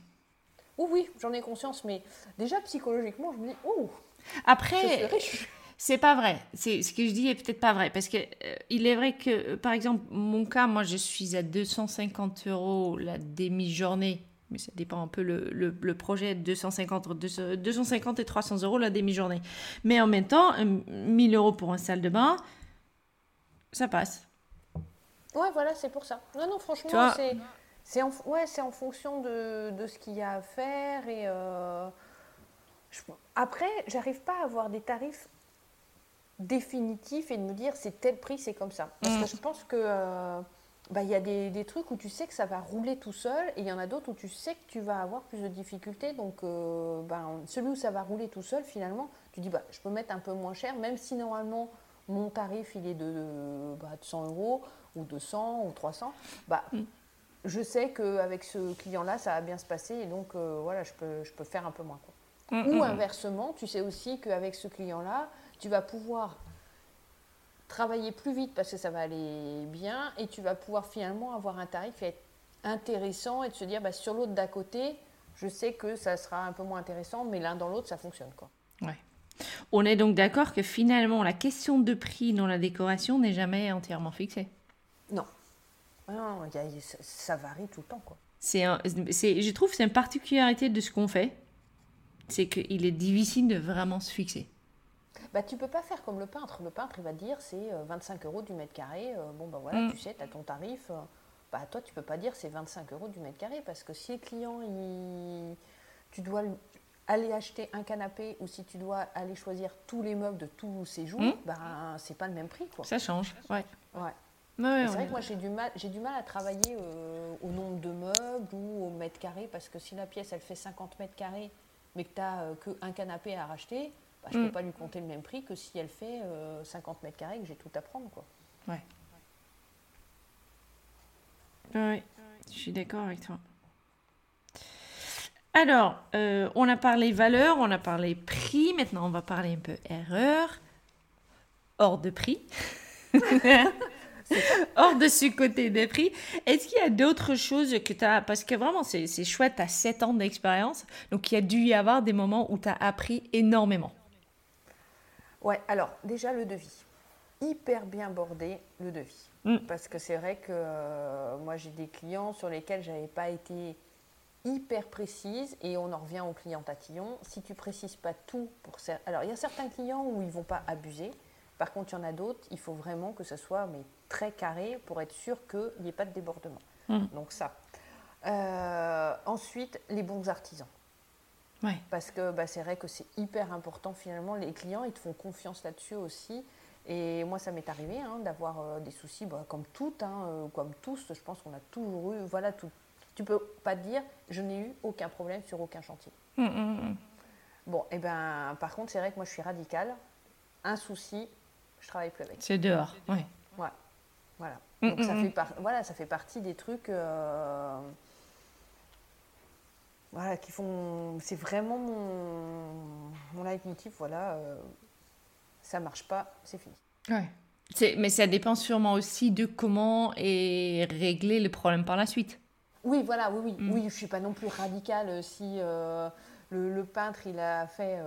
Oui, oui, j'en ai conscience, mais déjà psychologiquement, je me dis, oh, Après. C'est pas vrai. C'est ce que je dis est peut-être pas vrai parce que euh, il est vrai que euh, par exemple mon cas, moi je suis à 250 euros la demi-journée, mais ça dépend un peu le, le, le projet 250 200 250 et 300 euros la demi-journée. Mais en même temps, euh, 1000 euros pour une salle de bain, ça passe. Ouais, voilà, c'est pour ça. Non, non, franchement, c'est c'est en, ouais, c'est en fonction de, de ce qu'il y a à faire. Et euh, je- après, j'arrive pas à avoir des tarifs définitifs et de me dire c'est tel prix, c'est comme ça. Parce Mm. que je pense que euh, bah, il y a des, des trucs où tu sais que ça va rouler tout seul et il y en a d'autres où tu sais que tu vas avoir plus de difficultés. Donc, euh, ben, celui où ça va rouler tout seul, finalement, tu dis bah, je peux mettre un peu moins cher, même si normalement mon tarif il est de, de, bah, de 100 euros ou 200 ou 300. Bah, Mm. Je sais qu'avec ce client-là, ça va bien se passer et donc euh, voilà, je peux, je peux faire un peu moins. Quoi. Mm, Ou mm, inversement, tu sais aussi qu'avec ce client-là, tu vas pouvoir travailler plus vite parce que ça va aller bien et tu vas pouvoir finalement avoir un tarif et être intéressant et de se dire bah, sur l'autre d'à côté, je sais que ça sera un peu moins intéressant, mais l'un dans l'autre, ça fonctionne. Quoi. Ouais. On est donc d'accord que finalement la question de prix dans la décoration n'est jamais entièrement fixée. Non. Ah Non, il y a- ça, ça varie tout le temps. Quoi. C'est un- c'est, je trouve que c'est une particularité de ce qu'on fait, c'est qu'il est difficile de vraiment se fixer. Bah, tu peux pas faire comme le peintre. Le peintre, il va te dire c'est euh, 25 euros du mètre carré. Euh, bon, bah voilà, Mm. tu sais, tu as ton tarif. euh, bah, toi, tu peux pas dire c'est 25 euros du mètre carré parce que si le client, il... tu dois aller acheter un canapé ou si tu dois aller choisir tous les meubles de tous ses jours, Mm. bah, c'est pas le même prix. Quoi. Ça change, ouais. Ouais. C'est vrai que moi, j'ai du mal, j'ai du mal à travailler euh, au nombre de meubles ou au mètre carré parce que si la pièce, elle fait 50 mètres carrés mais que tu n'as qu'un canapé à racheter, bah, je ne Mm. peux pas lui compter le même prix que si elle fait euh, 50 mètres carrés que j'ai tout à prendre. Quoi. Ouais. Ouais, je suis d'accord avec toi. Alors, euh, on a parlé valeur, on a parlé prix, maintenant on va parler un peu erreur, hors de prix. hors de ce côté des prix. Est-ce qu'il y a d'autres choses que tu as... Parce que vraiment, c'est c'est chouette, tu as 7 ans d'expérience, donc il y a dû y avoir des moments où tu as appris énormément. Ouais, alors déjà le devis. Hyper bien bordé le devis. Mm. Parce que c'est vrai que euh, moi j'ai des clients sur lesquels j'avais pas été hyper précise et on en revient au client tatillon. Si tu précises pas tout pour alors il y a certains clients où ils vont pas abuser. Par contre, il y en a d'autres, il faut vraiment que ce soit mais très carré pour être sûr qu'il n'y ait pas de débordement. Mmh. Donc ça. Euh, ensuite, les bons artisans. Ouais. Parce que bah, c'est vrai que c'est hyper important finalement. Les clients, ils te font confiance là-dessus aussi. Et moi, ça m'est arrivé hein, d'avoir euh, des soucis, bah, comme toutes, hein, euh, comme tous. Je pense qu'on a toujours eu, voilà, tout. Tu peux pas dire, je n'ai eu aucun problème sur aucun chantier. Mmh, mmh, mmh. Bon, et eh ben, par contre, c'est vrai que moi, je suis radicale. Un souci, je travaille plus avec. C'est dehors, oui. Ouais, voilà. Donc ça fait voilà, ça fait partie des trucs. Euh, voilà, qui font. C'est vraiment mon, mon leitmotiv, voilà. Euh, ça marche pas, c'est fini. Ouais. Mais ça dépend sûrement aussi de comment est réglé le problème par la suite. Oui, voilà, oui, oui. Mm. Oui, je suis pas non plus radicale euh, si euh, le, peintre il a fait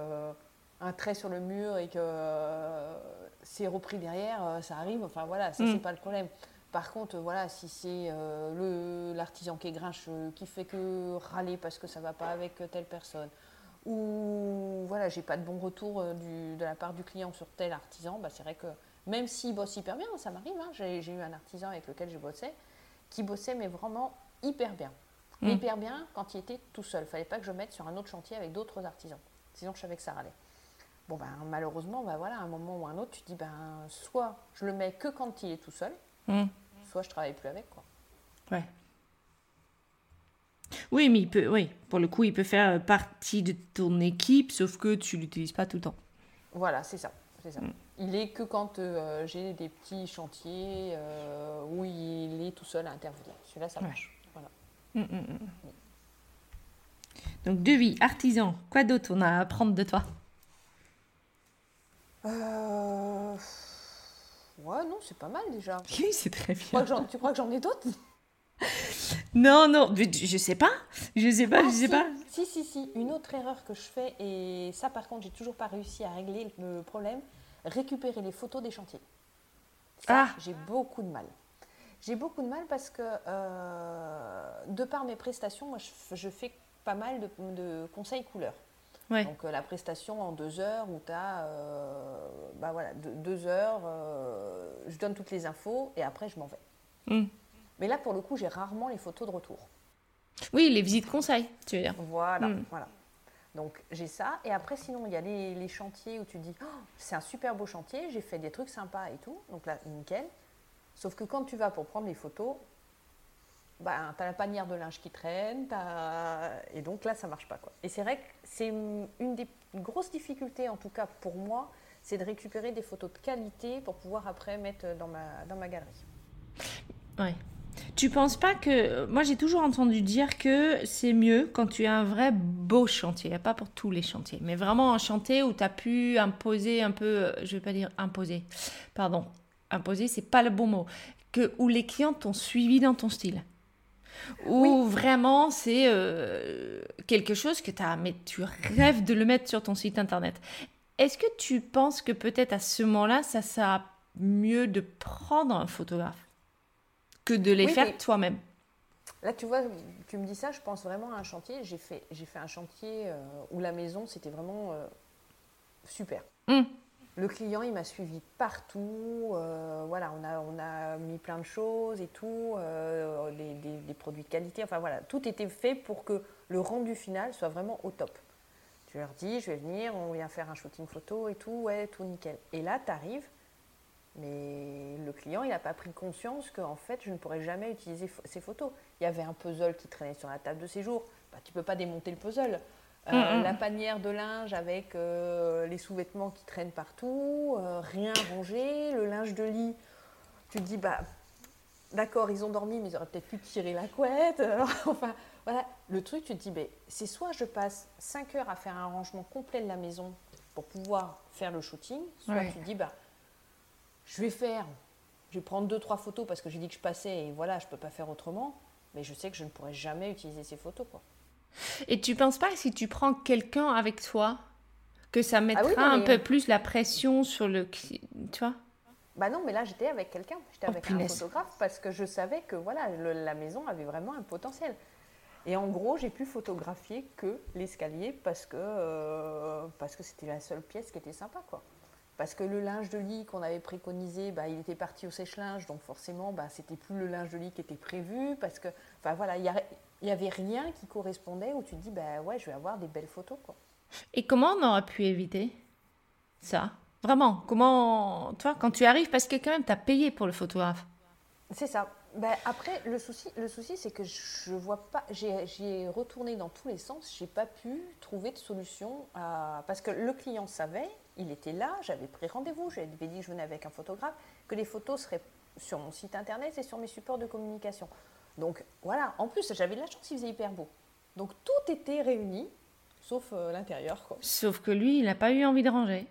un trait sur le mur et que c'est repris derrière, ça arrive. Enfin voilà, ça mm. c'est pas le problème. Par contre, voilà, si c'est euh, l'artisan qui est grincheux, qui fait que râler parce que ça ne va pas avec telle personne, ou voilà, j'ai pas de bon retour euh, de la part du client sur tel artisan, bah, c'est vrai que même s'il bosse hyper bien, ça m'arrive, hein, j'ai eu un artisan avec lequel je bossais, qui bossait mais vraiment hyper bien. Mmh. Hyper bien quand il était tout seul. Il fallait pas que je mette sur un autre chantier avec d'autres artisans. Sinon, je savais que ça râlait. Bon, ben, malheureusement, ben, voilà, à un moment ou à un autre, tu dis, ben, soit je le mets que quand il est tout seul, Hmm. Soit je travaille plus avec, quoi. Ouais. Oui, mais il peut, oui, pour le coup, il peut faire partie de ton équipe, sauf que tu l'utilises pas tout le temps. Voilà, c'est ça. C'est ça. Hmm. Il est que quand euh, j'ai des petits chantiers euh, où il est tout seul à intervenir. Celui-là, ça marche. Voilà. Hmm, Donc, devis, artisan, quoi d'autre on a à apprendre de toi? Euh... Ouais, non, c'est pas mal déjà. Oui, c'est très bien. Tu crois que j'en ai d'autres? Non, non, je sais pas. Je sais pas, je sais ah, pas. Si, si, si. Une autre erreur que je fais, et ça par contre, j'ai toujours pas réussi à régler le problème, récupérer les photos des chantiers. Ça, ah. j'ai beaucoup de mal. J'ai beaucoup de mal parce que, euh, de par mes prestations, moi, je, fais pas mal de, de conseils couleurs. Donc euh, la prestation en deux heures où tu as euh, bah, voilà, deux, heures, euh, je donne toutes les infos et après je m'en vais. Hmm. Mais là pour le coup j'ai rarement les photos de retour. Oui, les visites conseils, tu veux dire. Voilà, hmm. voilà. Donc j'ai ça et après sinon il y a les, chantiers où tu dis oh, c'est un super beau chantier, j'ai fait des trucs sympas et tout, donc là nickel. Sauf que quand tu vas pour prendre les photos, bah, tu as la panière de linge qui traîne, et donc là, ça marche pas. Quoi. Et c'est vrai que c'est une des grosses difficultés, en tout cas pour moi, c'est de récupérer des photos de qualité pour pouvoir après mettre dans ma, dans ma galerie. Ouais. Tu penses pas que. Moi, j'ai toujours entendu dire que c'est mieux quand tu as un vrai beau chantier. Pas pour tous les chantiers, mais vraiment un chantier où tu as pu imposer un peu. Je vais pas dire imposer. Pardon. Imposer, c'est pas le bon mot. Que, où les clients t'ont suivi dans ton style ou vraiment c'est euh, quelque chose que as, mais tu rêves de le mettre sur ton site internet. Est-ce que tu penses que peut-être à ce moment-là, ça sera mieux de prendre un photographe que de les faire toi-même? Là, tu vois, tu me dis ça, je pense vraiment à un chantier. J'ai fait, j'ai fait un chantier euh, où la maison, c'était vraiment euh, super. Hum. Le client, il m'a suivi partout. Euh, voilà, on a, on a mis plein de choses et tout, euh, des, produits de qualité. Enfin voilà, tout était fait pour que le rendu final soit vraiment au top. Tu leur dis, je vais venir, on vient faire un shooting photo et tout, ouais, tout nickel. Et là, tu arrives, mais le client, il n'a pas pris conscience qu'en fait, je ne pourrais jamais utiliser ces photos. Il y avait un puzzle qui traînait sur la table de séjour. Bah, tu ne peux pas démonter le puzzle. Euh, mm, mm. La panière de linge avec euh, les sous-vêtements qui traînent partout, euh, rien rangé, le linge de lit. Tu te dis, bah, d'accord, ils ont dormi, mais ils auraient peut-être pu tirer la couette. enfin, voilà. Le truc, tu te dis, bah, c'est soit je passe 5 heures à faire un rangement complet de la maison pour pouvoir faire le shooting, soit tu te dis, bah, je vais faire, je vais prendre 2-3 photos parce que j'ai dit que je passais et voilà, je ne peux pas faire autrement, mais je sais que je ne pourrai jamais utiliser ces photos. Quoi. Et tu penses pas que si tu prends quelqu'un avec toi, que ça ah mettra un peu plus la pression sur le... Tu vois? Bah non, mais là j'étais avec quelqu'un, j'étais oh, avec un photographe parce que je savais que voilà, la maison avait vraiment un potentiel. Et en gros, j'ai pu photographier que l'escalier parce que euh, parce que c'était la seule pièce qui était sympa, quoi. Parce que le linge de lit qu'on avait préconisé, bah, il était parti au sèche-linge, donc forcément, bah, c'était plus le linge de lit qui était prévu. Parce que, enfin voilà, il n'y avait rien qui correspondait où tu te dis, bah ouais, je vais avoir des belles photos, quoi. Et comment on aurait pu éviter ça? Vraiment, comment, toi, quand tu arrives, parce que quand même, tu as payé pour le photographe. C'est ça. Ben, après, le souci, le souci c'est que je vois pas. J'ai retourné dans tous les sens. J'ai pas pu trouver de solution à, parce que le client savait, il était là, j'avais pris rendez-vous, j'avais dit que je venais avec un photographe, que les photos seraient sur mon site internet et sur mes supports de communication. Donc voilà. En plus, j'avais de la chance, il faisait hyper beau. Donc tout était réuni, sauf euh, l'intérieur. Sauf que lui, il n'a pas eu envie de ranger.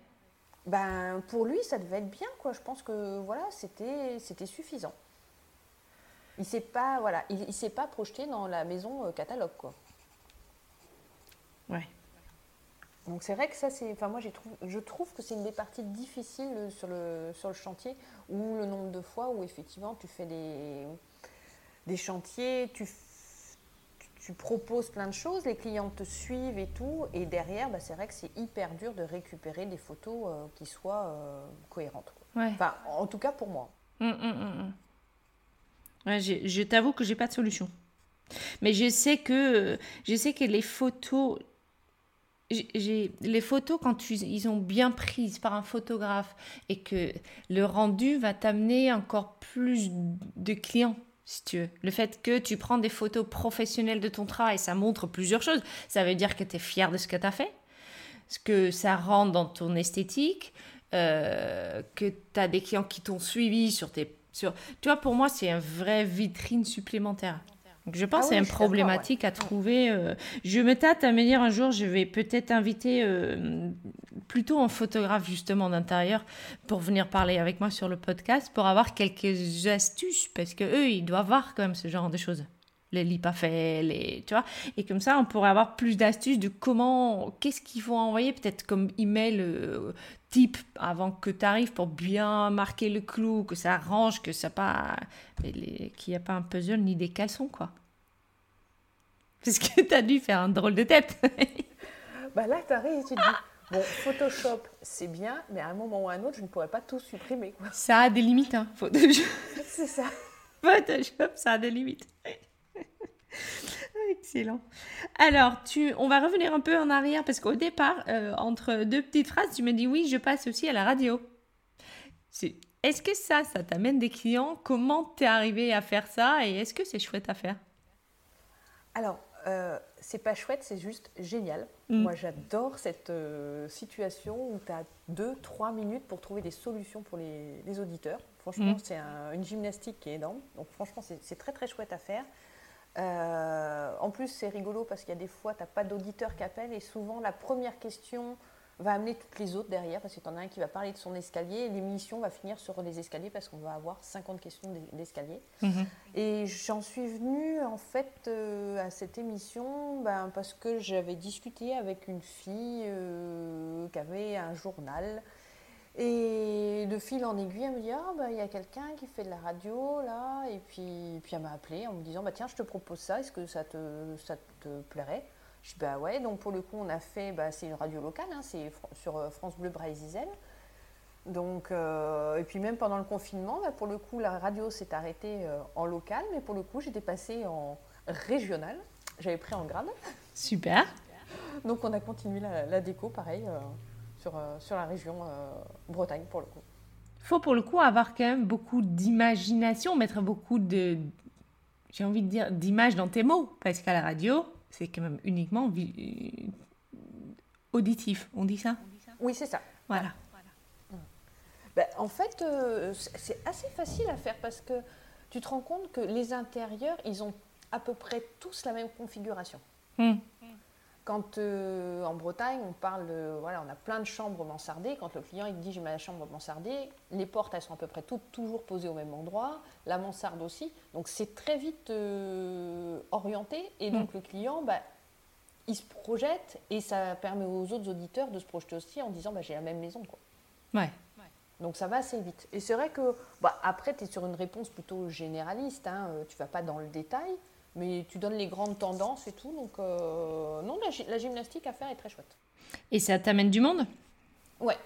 Ben pour lui, ça devait être bien, quoi. Je pense que voilà, c'était c'était suffisant. Il s'est pas, voilà, il, s'est pas projeté dans la maison euh, catalogue, quoi. Ouais. Donc c'est vrai que ça, c'est, enfin moi j'ai je trouve que c'est une des parties difficiles sur le sur le chantier, où le nombre de fois où effectivement tu fais des des chantiers, tu tu proposes plein de choses, les clients te suivent et tout, et derrière, bah, c'est vrai que c'est hyper dur de récupérer des photos euh, qui soient euh, cohérentes. Ouais. Enfin, en tout cas pour moi. Hum, hum, hum, je t'avoue que j'ai pas de solution. Mais je sais que, je sais que les photos, j'ai les photos quand tu, ils ont bien prises par un photographe et que le rendu va t'amener encore plus de clients si tu veux. Le fait que tu prends des photos professionnelles de ton travail, ça montre plusieurs choses. Ça veut dire que tu es fier de ce que tu as fait, ce que ça rentre dans ton esthétique, euh, que tu as des clients qui t'ont suivi sur tes tu vois, pour moi, c'est une vraie vitrine supplémentaire. Donc, je pense ah que c'est une problématique à trouver. Euh, je me tâte à me dire un jour, je vais peut-être inviter euh, plutôt un photographe justement d'intérieur pour venir parler avec moi sur le podcast pour avoir quelques astuces parce que eux, ils doivent voir quand même ce genre de choses les lits pas faits, les, tu vois? Et comme ça, on pourrait avoir plus d'astuces de comment, qu'est-ce qu'il faut envoyer, peut-être comme email euh, type avant que tu arrives pour bien marquer le clou, que ça range, que ça pas, qu'il n'y a pas un puzzle ni des caleçons, quoi. Parce que tu as dû faire un drôle de tête. bah là, tu arrives et tu te dis, bon, Photoshop, c'est bien, mais à un moment ou à un autre, je ne pourrais pas tout supprimer. Quoi. Ça a des limites, hein, Photoshop. c'est ça. Photoshop, ça a des limites. Excellent. Alors, tu, on va revenir un peu en arrière parce qu'au départ, euh, entre deux petites phrases, tu me dis oui, je passe aussi à la radio. Est-ce que ça, ça t'amène des clients? Comment t'es arrivé à faire ça et est-ce que c'est chouette à faire? Alors, euh, c'est pas chouette, c'est juste génial. Mm. Moi, j'adore cette euh, situation où tu as deux, trois minutes pour trouver des solutions pour les, auditeurs. Franchement, mm. c'est une gymnastique qui est énorme. Donc, franchement, c'est très, très chouette à faire. Euh, en plus, c'est rigolo parce qu'il y a des fois, tu n'as pas d'auditeur qui appelle et souvent, la première question va amener toutes les autres derrière parce que tu en as un qui va parler de son escalier et l'émission va finir sur les escaliers parce qu'on va avoir 50 questions d'escalier. Mhm. Et j'en suis venue en fait euh, à cette émission ben, parce que j'avais discuté avec une fille euh, qui avait un journal et de fil en aiguille, elle me dit Ah, bah, il y a quelqu'un qui fait de la radio là. Et puis, puis elle m'a appelé en me disant bah, Tiens, je te propose ça, est-ce que ça te, ça te plairait? Je dis Bah ouais, donc pour le coup, on a fait, bah, c'est une radio locale, hein, c'est sur euh, France Bleu Brésil. Donc, euh, et puis même pendant le confinement, bah, pour le coup, la radio s'est arrêtée euh, en local, mais pour le coup, j'étais passée en régional. J'avais pris en grade. Super. Donc on a continué la, la déco, pareil euh, sur la région euh, Bretagne pour le coup. Il faut pour le coup avoir quand même beaucoup d'imagination, mettre beaucoup de, j'ai envie de dire, d'images dans tes mots, parce qu'à la radio, c'est quand même uniquement euh, auditif, on dit ça? Oui, c'est ça. Voilà. Ben, en fait, c'est assez facile à faire parce que tu te rends compte que les intérieurs, ils ont à peu près tous la même configuration. Hmm. Quand euh, en Bretagne, on parle, voilà, on a plein de chambres mansardées. Quand le client il dit j'ai ma chambre mansardée, les portes elles sont à peu près toutes toujours posées au même endroit, la mansarde aussi. Donc c'est très vite euh, orienté et donc mm. le client, bah, il se projette et ça permet aux autres auditeurs de se projeter aussi en disant bah, j'ai la même maison quoi. Ouais. Donc ça va assez vite. Et c'est vrai que bah, après tu es sur une réponse plutôt généraliste, hein, euh, tu vas pas dans le détail. Mais tu donnes les grandes tendances et tout. Donc, euh, non, la, gymnastique à faire est très chouette. Et ça t'amène du monde? Ouais.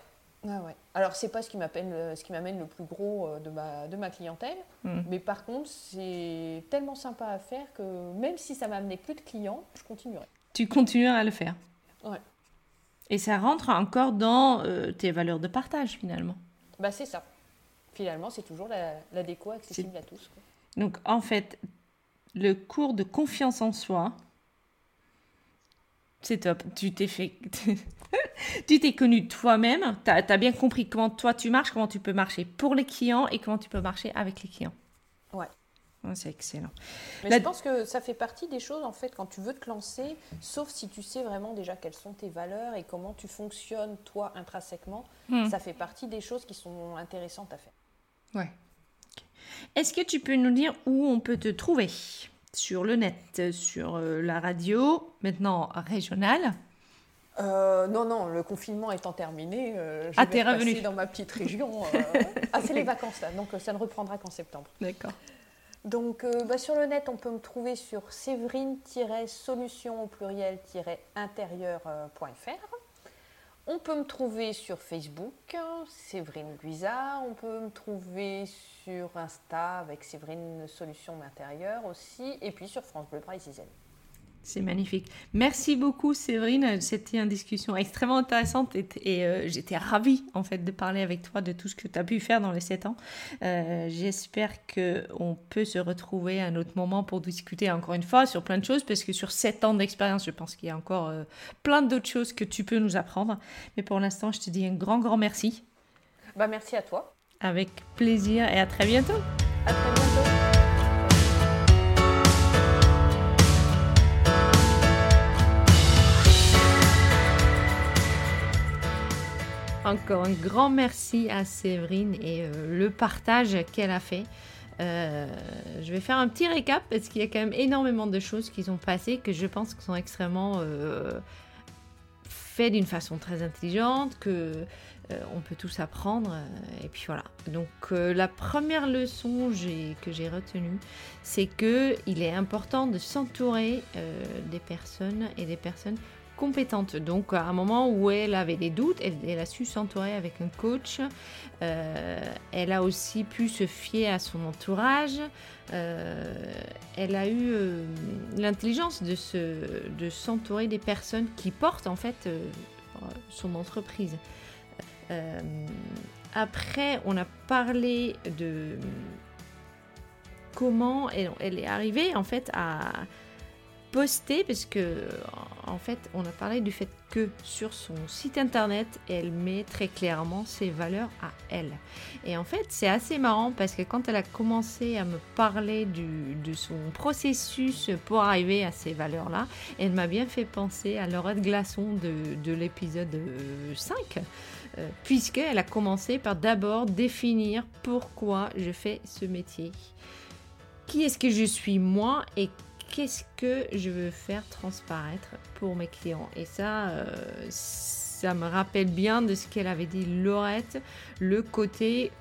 Ouais, ouais. Alors, c'est pas ce qui m'amène le plus gros de ma, de ma clientèle. Hmm. Mais par contre, c'est tellement sympa à faire que même si ça m'a amené plus de clients, je continuerai. Tu continueras à le faire? Ouais. Et ça rentre encore dans tes valeurs de partage finalement? Bah, c'est ça finalement, c'est toujours la, la, déco accessible à tous. Donc, en fait, le cours de confiance en soi, c'est top. Tu t'es fait. tu t'es connu toi-même. Tu as, bien compris comment toi tu marches, comment tu peux marcher pour les clients et comment tu peux marcher avec les clients. Ouais. c'est excellent. Mais je pense que ça fait partie des choses, en fait, quand tu veux te lancer, sauf si tu sais vraiment déjà quelles sont tes valeurs et comment tu fonctionnes, toi, intrinsèquement, hmm. ça fait partie des choses qui sont intéressantes à faire. Ouais. Est-ce que tu peux nous dire où on peut te trouver? Sur le net, sur euh, la radio, maintenant régionale? Euh, non, non, le confinement étant terminé, euh, je ah, vais revenu dans ma petite région. ah, c'est les vacances là, donc ça ne reprendra qu'en septembre. D'accord. Donc bah, sur le net, on peut me trouver sur séverine-solution au pluriel-intérieur.fr. On peut me trouver sur Facebook, Séverine Luisa. On peut me trouver sur Insta avec Séverine Solutions d'intérieur aussi. Et puis sur France Bleu Paris-Isène. C'est magnifique. Merci beaucoup Séverine. C'était une discussion extrêmement intéressante et, euh, j'étais ravie en fait de parler avec toi de tout ce que tu as pu faire dans les 7 ans. Euh, j'espère qu'on peut se retrouver à un autre moment pour discuter encore une fois sur plein de choses parce que sur 7 ans d'expérience, je pense qu'il y a encore euh, plein d'autres choses que tu peux nous apprendre. Mais pour l'instant, je te dis un grand, grand merci. Bah, merci à toi. Avec plaisir et à très bientôt. À très bientôt. Encore un grand merci à Séverine et euh, le partage qu'elle a fait. Euh, je vais faire un petit récap parce qu'il y a quand même énormément de choses qui sont passées que je pense sont extrêmement euh, faites d'une façon très intelligente, que on peut tous apprendre. et puis voilà. Donc la première leçon que j'ai retenue, c'est que il est important de s'entourer des personnes et des personnes compétente. Donc, à un moment où elle avait des doutes, elle, a su s'entourer avec un coach. Euh, elle a aussi pu se fier à son entourage. Euh, elle a eu euh, l'intelligence de, se, de s'entourer des personnes qui portent en fait son entreprise. après, on a parlé de comment elle, elle est arrivée en fait à poster parce que en fait on a parlé du fait que sur son site internet elle met très clairement ses valeurs à elle. Et en fait c'est assez marrant parce que quand elle a commencé à me parler du, de son processus pour arriver à ces valeurs là elle m'a bien fait penser à Laura de Glaçon de, de l'épisode 5 euh, puisqu'elle a commencé par d'abord définir pourquoi je fais ce métier. Qui est-ce que je suis moi et qu'est-ce que je veux faire transparaître pour mes clients? Et ça, euh, ça me rappelle bien de ce qu'elle avait dit Laurette, le côté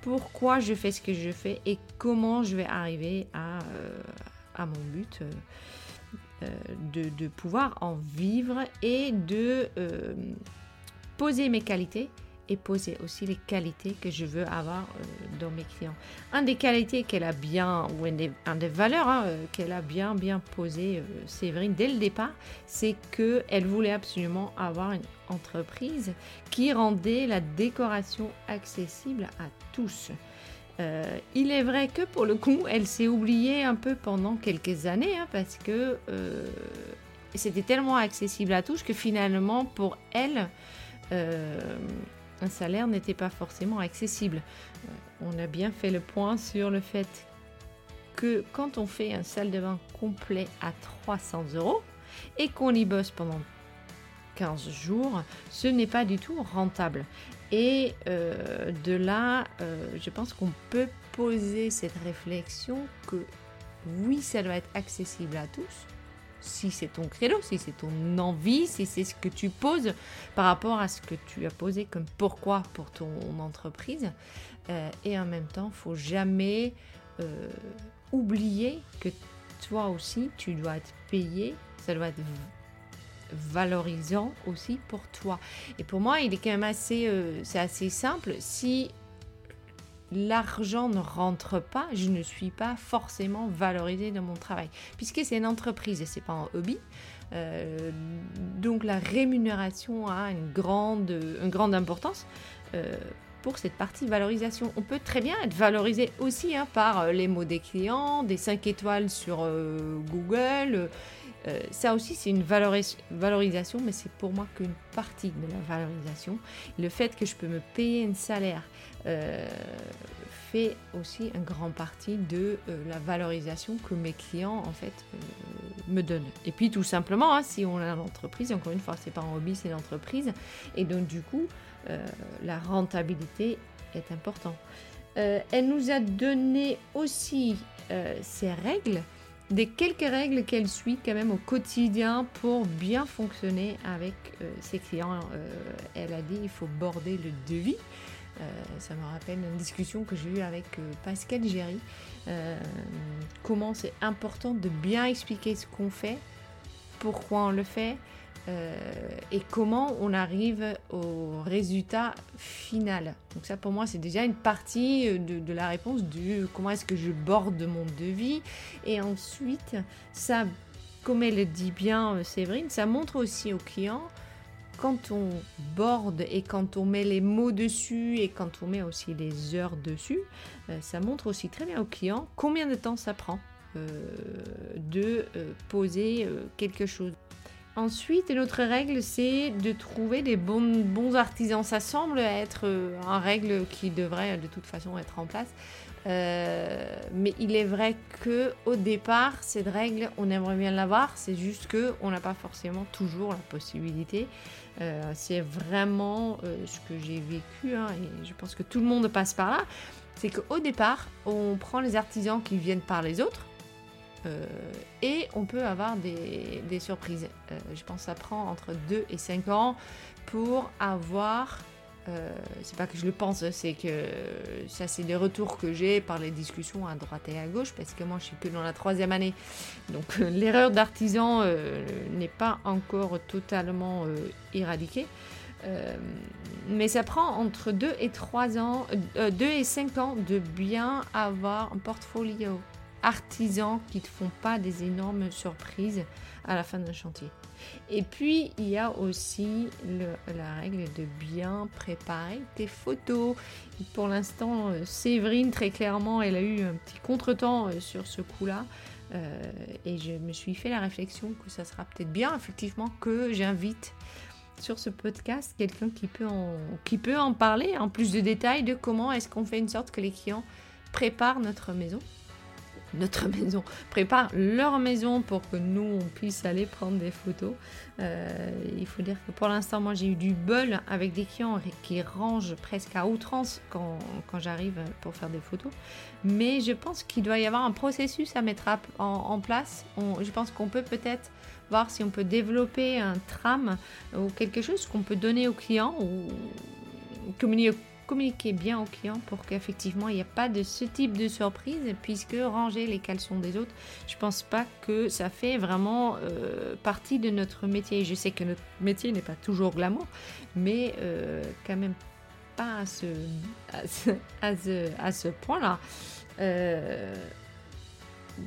pourquoi je fais ce que je fais et comment je vais arriver à, euh, mon but. Euh, de, pouvoir en vivre et de poser mes qualités et poser aussi les qualités que je veux avoir euh, dans mes clients. Un des qualités qu'elle a bien, ou une des, valeurs hein, euh, qu'elle a bien bien posé euh, Séverine dès le départ, c'est qu'elle voulait absolument avoir une entreprise qui rendait la décoration accessible à tous. il est vrai que pour le coup, elle s'est oubliée un peu pendant quelques années hein, parce que c'était tellement accessible à tous que finalement, pour elle, salaire n'était pas forcément accessible. Euh, on a bien fait le point sur le fait que quand on fait un salle de bain complet à 300 euros et qu'on y bosse pendant 15 jours, ce n'est pas du tout rentable. Et euh, de là, euh, je pense qu'on peut poser cette réflexion que oui, ça doit être accessible à tous, si c'est ton credo, si c'est ton envie, si c'est ce que tu poses par rapport à ce que tu as posé comme pourquoi pour ton entreprise. Euh, et en même temps, faut jamais euh, oublier que toi aussi, tu dois être payé, ça doit être valorisant aussi pour toi. Et pour moi, il est quand même assez, euh, c'est assez simple. Si l'argent ne rentre pas, je ne suis pas forcément valorisée dans mon travail, puisque c'est une entreprise et c'est pas un hobby. Euh, donc la rémunération a une grande, importance. Euh, pour cette partie valorisation. On peut très bien être valorisé aussi hein, par euh, les mots des clients, des 5 étoiles sur Google. Ça aussi, c'est une valorisation, mais c'est pour moi qu'une partie de la valorisation. Le fait que je peux me payer un salaire fait aussi une grande partie de la valorisation que mes clients en fait me donne. Et puis tout simplement, hein, si on a l'entreprise, encore une fois, c'est pas un hobby, c'est l'entreprise. Et donc du coup, euh, la rentabilité est importante. Euh, elle nous a donné aussi euh, ses règles, des quelques règles qu'elle suit quand même au quotidien pour bien fonctionner avec ses clients. elle a dit il faut border le devis. ça me rappelle une discussion que j'ai eue avec Pascal Géry euh, comment c'est important de bien expliquer ce qu'on fait, pourquoi on le fait euh, et comment on arrive au résultat final. Donc ça pour moi c'est déjà une partie euh, de, la réponse du comment est-ce que je borde mon devis et ensuite ça comme elle le dit bien Séverine, ça montre aussi au client quand on borde et quand on met les mots dessus et quand on met aussi les heures dessus, euh, ça montre aussi très bien au client combien de temps ça prend euh, de euh, poser quelque chose. Ensuite, une autre règle, c'est de trouver des bons, artisans. Ça semble être une règle qui devrait de toute façon être en place. mais il est vrai que au départ, cette règle, on aimerait bien l'avoir. C'est juste que on n'a pas forcément toujours la possibilité. Euh, c'est vraiment euh, ce que j'ai vécu, hein, et je pense que tout le monde passe par là. C'est qu'au départ, on prend les artisans qui viennent par les autres, euh, et on peut avoir des, surprises. je pense que ça prend entre 2 et 5 ans pour avoir euh, c'est pas que je le pense, c'est que ça, c'est des retours que j'ai par les discussions à droite et à gauche, parce que moi, je suis que dans la troisième année. Donc, euh, l'erreur d'artisan euh, n'est pas encore totalement éradiquée. mais ça prend entre 2 et 3 ans, 2 et 5 ans de bien avoir un portfolio artisan qui ne te font pas des énormes surprises à la fin d'un chantier. Et puis, il y a aussi la règle de bien préparer tes photos. Pour l'instant, euh, Séverine, très clairement, elle a eu un petit contretemps euh, sur ce coup-là. Euh, et je me suis fait la réflexion que ça sera peut-être bien, effectivement, que j'invite sur ce podcast quelqu'un qui, qui peut en parler en plus de détails de comment est-ce qu'on fait une sorte que les clients préparent notre maison notre maison, prépare leur maison pour que nous, on puisse aller prendre des photos. Euh, il faut dire que pour l'instant, moi, j'ai eu du bol avec des clients qui rangent presque à outrance quand, quand j'arrive pour faire des photos. Mais je pense qu'il doit y avoir un processus à mettre en, place. je pense qu'on peut peut-être voir si on peut développer un tram ou quelque chose qu'on peut donner aux clients ou communiquer communiquer bien au client pour qu'effectivement il n'y ait pas de ce type de surprise puisque ranger les caleçons des autres, je pense pas que ça fait vraiment euh, partie de notre métier. Je sais que notre métier n'est pas toujours glamour, mais euh, quand même pas à ce, à ce, à ce, point-là. Euh,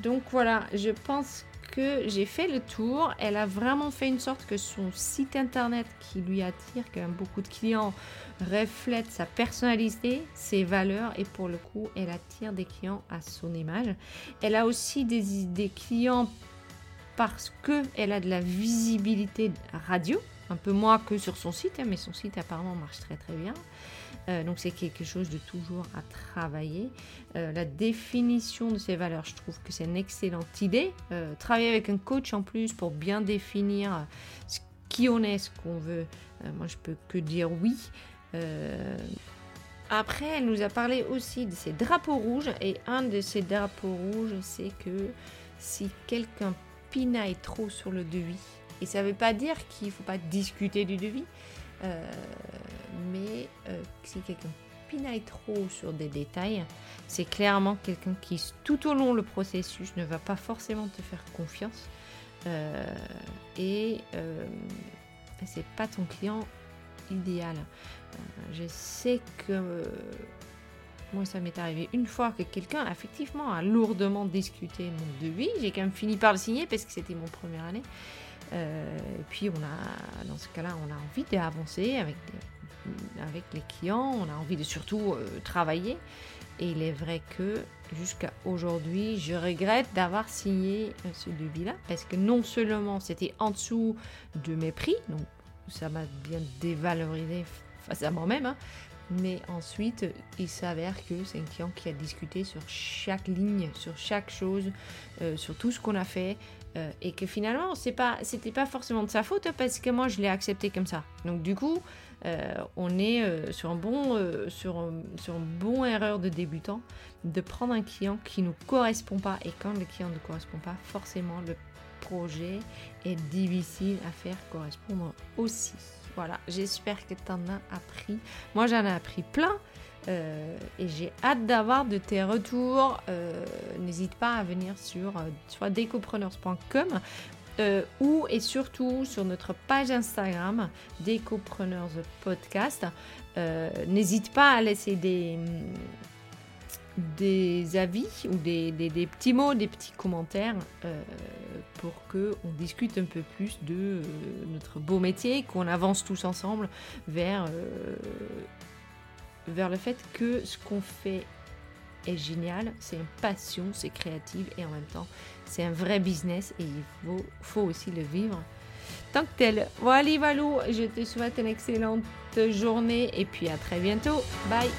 donc voilà, je pense j'ai fait le tour. Elle a vraiment fait une sorte que son site internet qui lui attire quand même beaucoup de clients reflète sa personnalité, ses valeurs et pour le coup, elle attire des clients à son image. Elle a aussi des, clients parce qu'elle a de la visibilité radio, un peu moins que sur son site, hein, mais son site apparemment marche très très bien. Euh, donc c'est quelque chose de toujours à travailler. Euh, la définition de ces valeurs, je trouve que c'est une excellente idée. Euh, travailler avec un coach en plus pour bien définir qui on est, ce qu'on veut. moi, je peux que dire oui. Après, elle nous a parlé aussi de ces drapeaux rouges. Et un de ces drapeaux rouges, c'est que si quelqu'un pinaille trop sur le devis, et ça ne veut pas dire qu'il ne faut pas discuter du devis, mais si quelqu'un rapinaille trop sur des détails, c'est clairement quelqu'un qui, tout au long le processus, ne va pas forcément te faire confiance. Euh, et euh, c'est pas ton client idéal. Euh, je sais que moi, ça m'est arrivé une fois que quelqu'un, effectivement, a lourdement discuté mon devis. J'ai quand même fini par le signer parce que c'était mon première année. Euh, et puis, on a, dans ce cas-là, on a envie d'avancer avec, les clients. On a envie de surtout euh, travailler. Et il est vrai que jusqu'à aujourd'hui, je regrette d'avoir signé euh, ce devis-là parce que non seulement c'était en dessous de mes prix, donc ça m'a bien dévalorisé face à moi-même, hein, mais ensuite, il s'avère que c'est un client qui a discuté sur chaque ligne, sur chaque chose, sur tout ce qu'on a fait. Euh, et que finalement, c'est pas, c'était pas forcément de sa faute parce que moi, je l'ai accepté comme ça. Donc, du coup, euh, on est sur, un bon, sur, une bonne erreur de débutant de prendre un client qui nous correspond pas. Et quand le client ne correspond pas, forcément, le projet est difficile à faire correspondre aussi. Voilà, j'espère que tu en as appris. Moi, j'en ai appris plein. Euh, et j'ai hâte d'avoir de tes retours. Euh, n'hésite pas à venir sur euh, soit decopreneurs.com ou et surtout sur notre page Instagram Decopreneurs Podcast. N'hésite pas à laisser des, des avis ou des, petits mots, des petits commentaires pour que on discute un peu plus de notre beau métier, qu'on avance tous ensemble vers, vers le fait que ce qu'on fait est génial, c'est une passion, c'est créatif et en même temps c'est un vrai business et il faut, faut aussi le vivre tant que tel. Voilà Valou, je te souhaite une excellente journée et puis à très bientôt. Bye